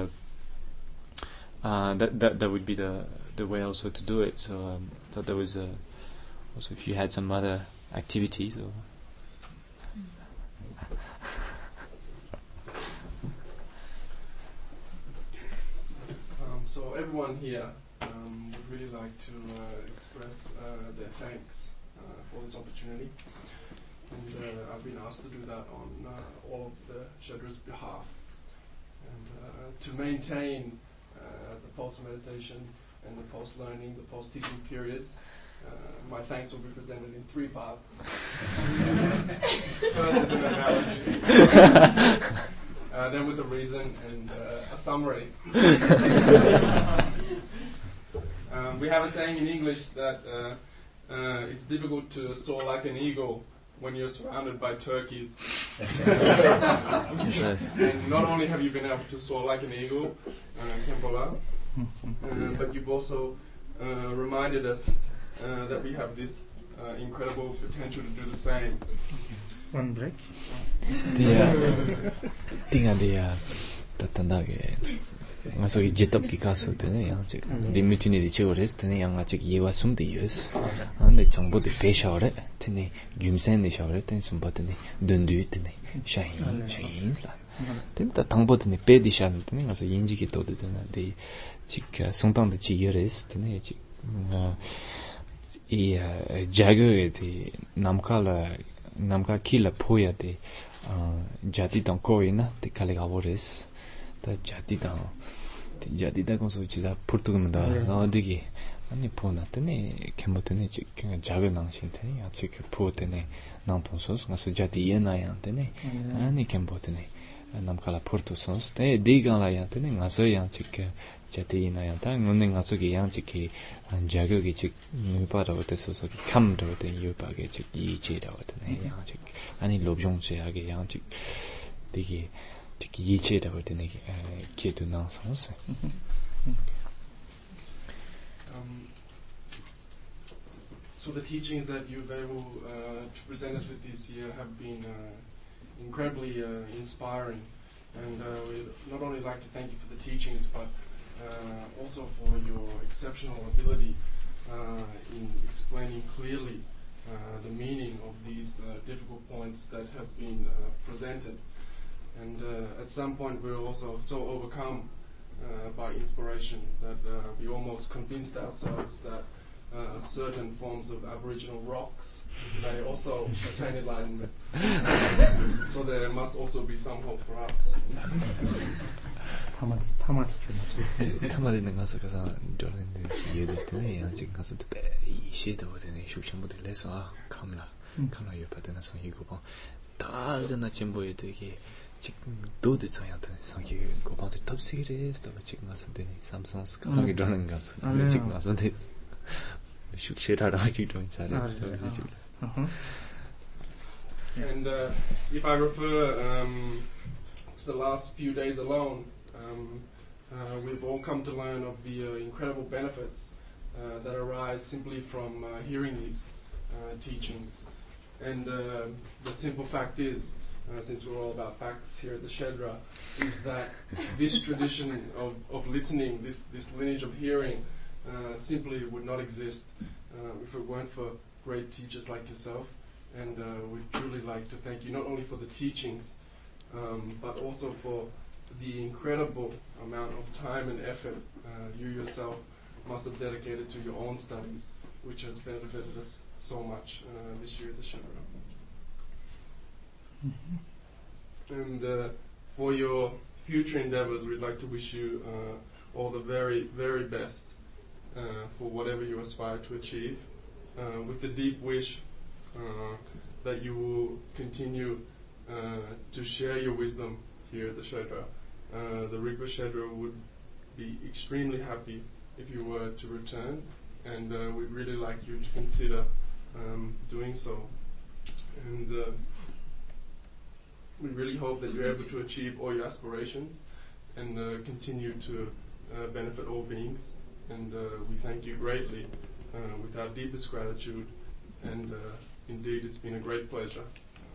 B: that, that that would be the the way also to do it. So um, I thought there was uh, also if you had some other activities or.
C: Um, so everyone here um, would really like to uh, express uh, their thanks uh, for this opportunity. And uh, I've been asked to do that on all of the Shadras' behalf. And to maintain the post-meditation and the post-learning, the post-teaching period, uh, my thanks will be presented in three parts. First is an analogy, uh, then with a reason and uh, a summary. [laughs] um, we have a saying in English that uh, uh, it's difficult to soar like an eagle when you're surrounded by turkeys. [laughs] [laughs] And not only have you been able to soar like an eagle, uh, Kempola, Uh, but you've also uh, reminded us uh, that we have this uh, incredible potential to do the same.
A: One break.
D: Dia. Tinga dia. Tatanda ge. nga so jitop ki kaso de ne yang che de mutini de che ores de ne yang a che yewa sum de yes an de changbo de pe sha ore de ne gyumsen de sha ore de sum ba de ne dön du de ne sha yin sha
B: yin la te ta tangbo de ne pe di sha ne nga so yin ji ki to de ne de dā chī yō rē sī tēne chik ngā i jāgō e dī nāmkā lā nāmkā kī lā pō yā dī jātī tāng kō i nā dī kā lī gā wō rē sī tā jātī tāng jātī tā kōng sō chī tā pūr tū kī mā dā nā dī kī 아니 보나 때네 캠보 때네 지 그냥 작은 낭신 때네 야 지금 보 때네 난통 소스 가서 자디 예나야 때네 아니 캠보 때네 남칼라 포르투 소스 때 디간라 야 때네 가서 야 지금 자디 예나야 다 오늘 가서 게 지키 안 자격이 지 유바라 어때 소소 감도 때 유바게 지 이제다 때네 야 지금 아니 로종제하게 야 지금 되게 되게 이제다 때네 기도 나 소스
C: Um, so the teachings that you've able uh, to present us with this year have been uh, incredibly uh, inspiring, and uh, we'd not only like to thank you for the teachings, but uh, also for your exceptional ability uh, in explaining clearly uh, the meaning of these uh, difficult points that have been uh, presented. And uh, at some point, we were also so overcome uh, by inspiration that uh, we almost convinced ourselves that uh, certain forms of Aboriginal rocks may also attain enlightenment. so there must also be some hope for us.
A: 타마디 타마디 좀
B: 타마디는 가서 가서 저런데 예들 때문에 야 지금 가서 때 이시도 되네 쇼션부터 내서 카메라 카메라 옆에 대해서 이거 봐 다르나 진보에 되게 지금 도드 사야한테 상기 고바도 탑시기레스 또 지금 가서 되네 삼성 스카상이 저런 가서 지금 가서 Uh-huh.
C: And uh, if I refer um, to the last few days alone, um, uh, we've all come to learn of the uh, incredible benefits uh, that arise simply from uh, hearing these uh, teachings. And the simple fact is, since we're all about facts here at the Shedra, is that this tradition of, of listening, this, this lineage of hearing, uh, simply would not exist uh, if it weren't for great teachers like yourself. And uh, we'd truly like to thank you not only for the teachings, um, but also for the incredible amount of time and effort uh, you yourself must have dedicated to your own studies, which has benefited us so much uh, this year at the Shedra. And uh, for your future endeavors, we'd like to wish you uh, all the very, very best uh, for whatever you aspire to achieve, uh, with the deep wish uh, that you will continue uh, to share your wisdom here at the Shedra. Uh, the Rigpa Shedra would be extremely happy if you were to return, and we'd really like you to consider um, doing so. And we really hope that you're able to achieve all your aspirations and continue to benefit all beings. And uh, we thank you greatly uh, with our deepest gratitude. And uh, indeed, it's been a great pleasure.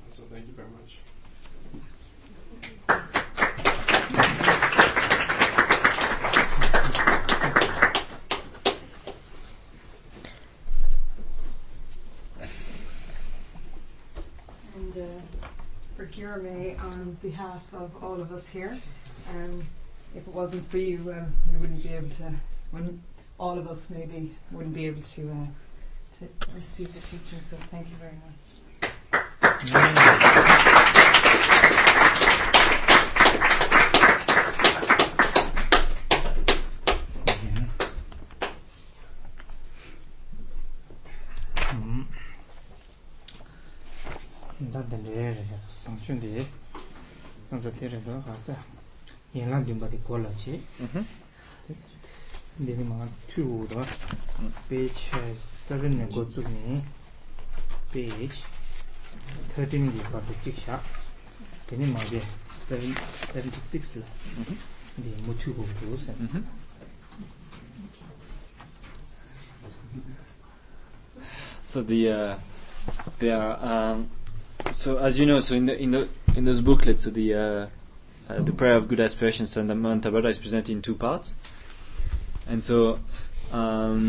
C: So thank you very much.
E: And for on behalf of all of us here, um, if it wasn't for you, uh, we wouldn't be able to, when all of us maybe wouldn't be able to, uh, to receive the teaching. So thank you very much.
A: Yeah. dānda lēyā rā sāngchūn dī kānsā tērā dā kāsā yēnlā dīmbā dī kōlā chī Denima 2 đó page 7 ne go chu ni page 13 ni ba chik sha denima ge 76 la de mu thu go go sa
F: so the uh, there are um, so as you know so in the in the in those booklets so the uh, uh, the prayer of good aspirations and the mantra is presented in two parts and so um,